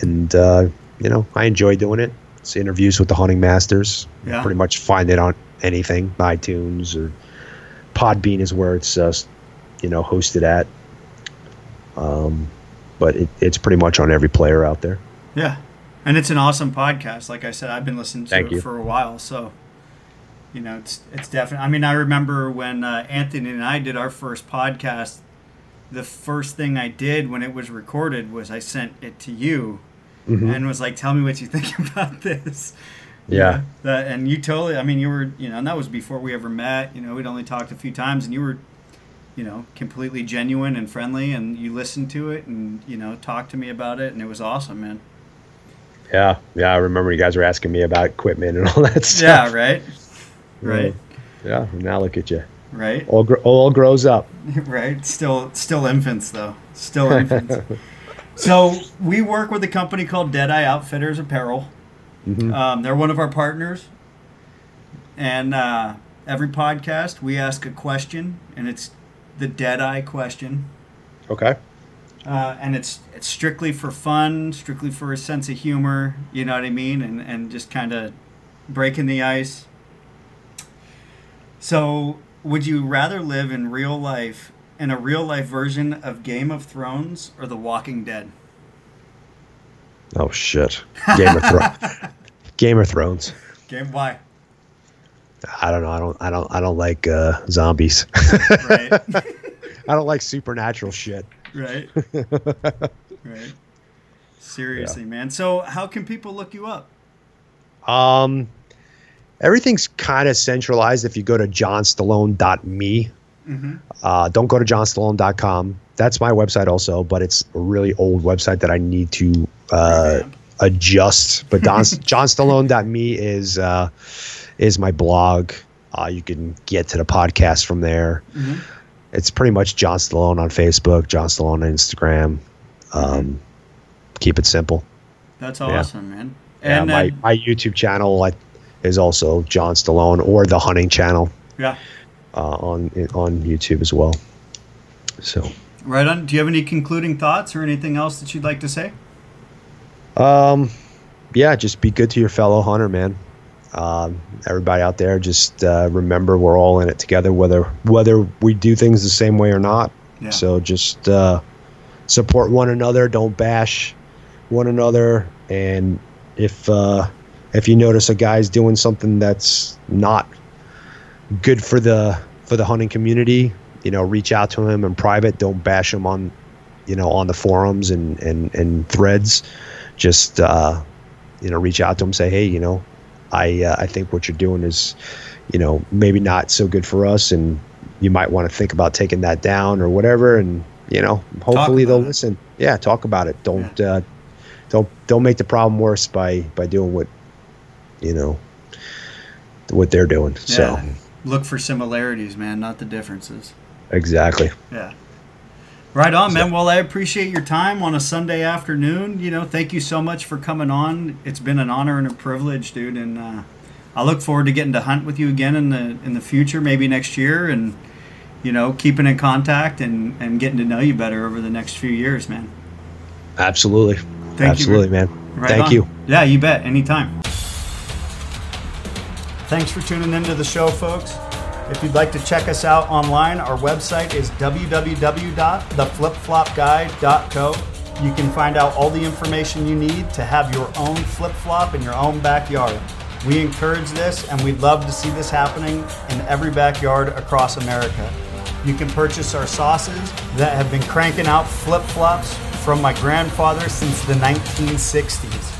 and, uh, you know, I enjoy doing it. It's interviews with the hunting masters. Yeah. Pretty much find it on anything, iTunes or Podbean is where it's, uh, you know, hosted at. Um, but it, it's pretty much on every player out there. Yeah. And it's an awesome podcast. Like I said, I've been listening to Thank it you. for a while. So, you know, it's it's definitely. I mean, I remember when uh, Anthony and I did our first podcast. The first thing I did when it was recorded was I sent it to you Mhm. and was like, "Tell me what you think about this." Yeah. You know, that, and you totally. I mean, you were. You know, and that was before we ever met. You know, we'd only talked a few times, and you were. You know, completely genuine and friendly, and you listened to it, and you know, talked to me about it, and it was awesome, man. Yeah. Yeah. I remember you guys were asking me about equipment and all that stuff. Yeah, right. Right. Yeah. Now look at you. Right. All, gr- all grows up. Right. Still still infants though. Still infants. So we work with a company called Deadeye Outfitters Apparel. Mhm. Um, they're one of our partners. And uh, every podcast we ask a question and it's the Deadeye question. Okay. Uh, and it's it's strictly for fun, strictly for a sense of humor, you know what I mean, and and just kind of breaking the ice. So, would you rather live in real life in a real life version of Game of Thrones or The Walking Dead? Oh shit. Game of Thrones. Game of Thrones. Game why? I don't know. I don't. I don't. I don't like uh, zombies. Right. I don't like supernatural shit. right. Right. Seriously, man. So, how can people look you up? Um, everything's kind of centralized. If you go to johnstallone.me, Mm-hmm. uh, don't go to johnstallone.com. That's my website also, but it's a really old website that I need to uh, Revamp. adjust. But Don, johnstallone.me is uh, is my blog. Uh, you can get to the podcast from there. Mm-hmm. It's pretty much John Stallone on Facebook, John Stallone on Instagram. Um, keep it simple. That's awesome, yeah. man. And yeah, my, my YouTube channel is also John Stallone or the Hunting Channel. Yeah. Uh, on on YouTube as well. So. Right on. Do you have any concluding thoughts or anything else that you'd like to say? Um, yeah, just be good to your fellow hunter, man. Um, everybody out there, just uh, remember we're all in it together, whether whether we do things the same way or not. Yeah. So just uh, support one another. Don't bash one another. And if uh, if you notice a guy's doing something that's not good for the for the hunting community, you know, reach out to him in private. Don't bash him on, you know, on the forums and and and threads. Just uh, you know, reach out to him. Say, hey, you know, I uh, I think what you're doing is, you know, maybe not so good for us, and you might want to think about taking that down or whatever. And you know, hopefully they'll it. listen. Yeah, talk about it. Don't yeah. uh, don't don't make the problem worse by by doing what you know what they're doing. Yeah. So look for similarities, man, not the differences. Exactly. Yeah. Right on, man. Well, I appreciate your time on a Sunday afternoon. You know, thank you so much for coming on. It's been an honor and a privilege, dude. And uh, I look forward to getting to hunt with you again in the in the future, maybe next year, and you know, keeping in contact and and getting to know you better over the next few years, man. Absolutely. Thank Absolutely, you, man. Right Thank on. you. Yeah, you bet. Anytime. Thanks for tuning into the show, folks. If you'd like to check us out online, our website is www.theflipflopguy.co. You can find out all the information you need to have your own flip flop in your own backyard. We encourage this and we'd love to see this happening in every backyard across America. You can purchase our sauces that have been cranking out flip flops from my grandfather since the 1960s.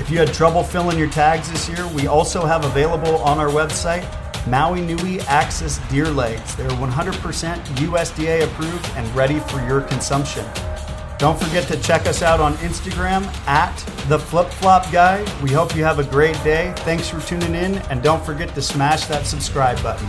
If you had trouble filling your tags this year, we also have available on our website Maui Nui Axis deer legs. They're 100% USDA approved and ready for your consumption. Don't forget to check us out on Instagram at the Flip Flop Guy. We hope you have a great day. Thanks for tuning in, and don't forget to smash that subscribe button.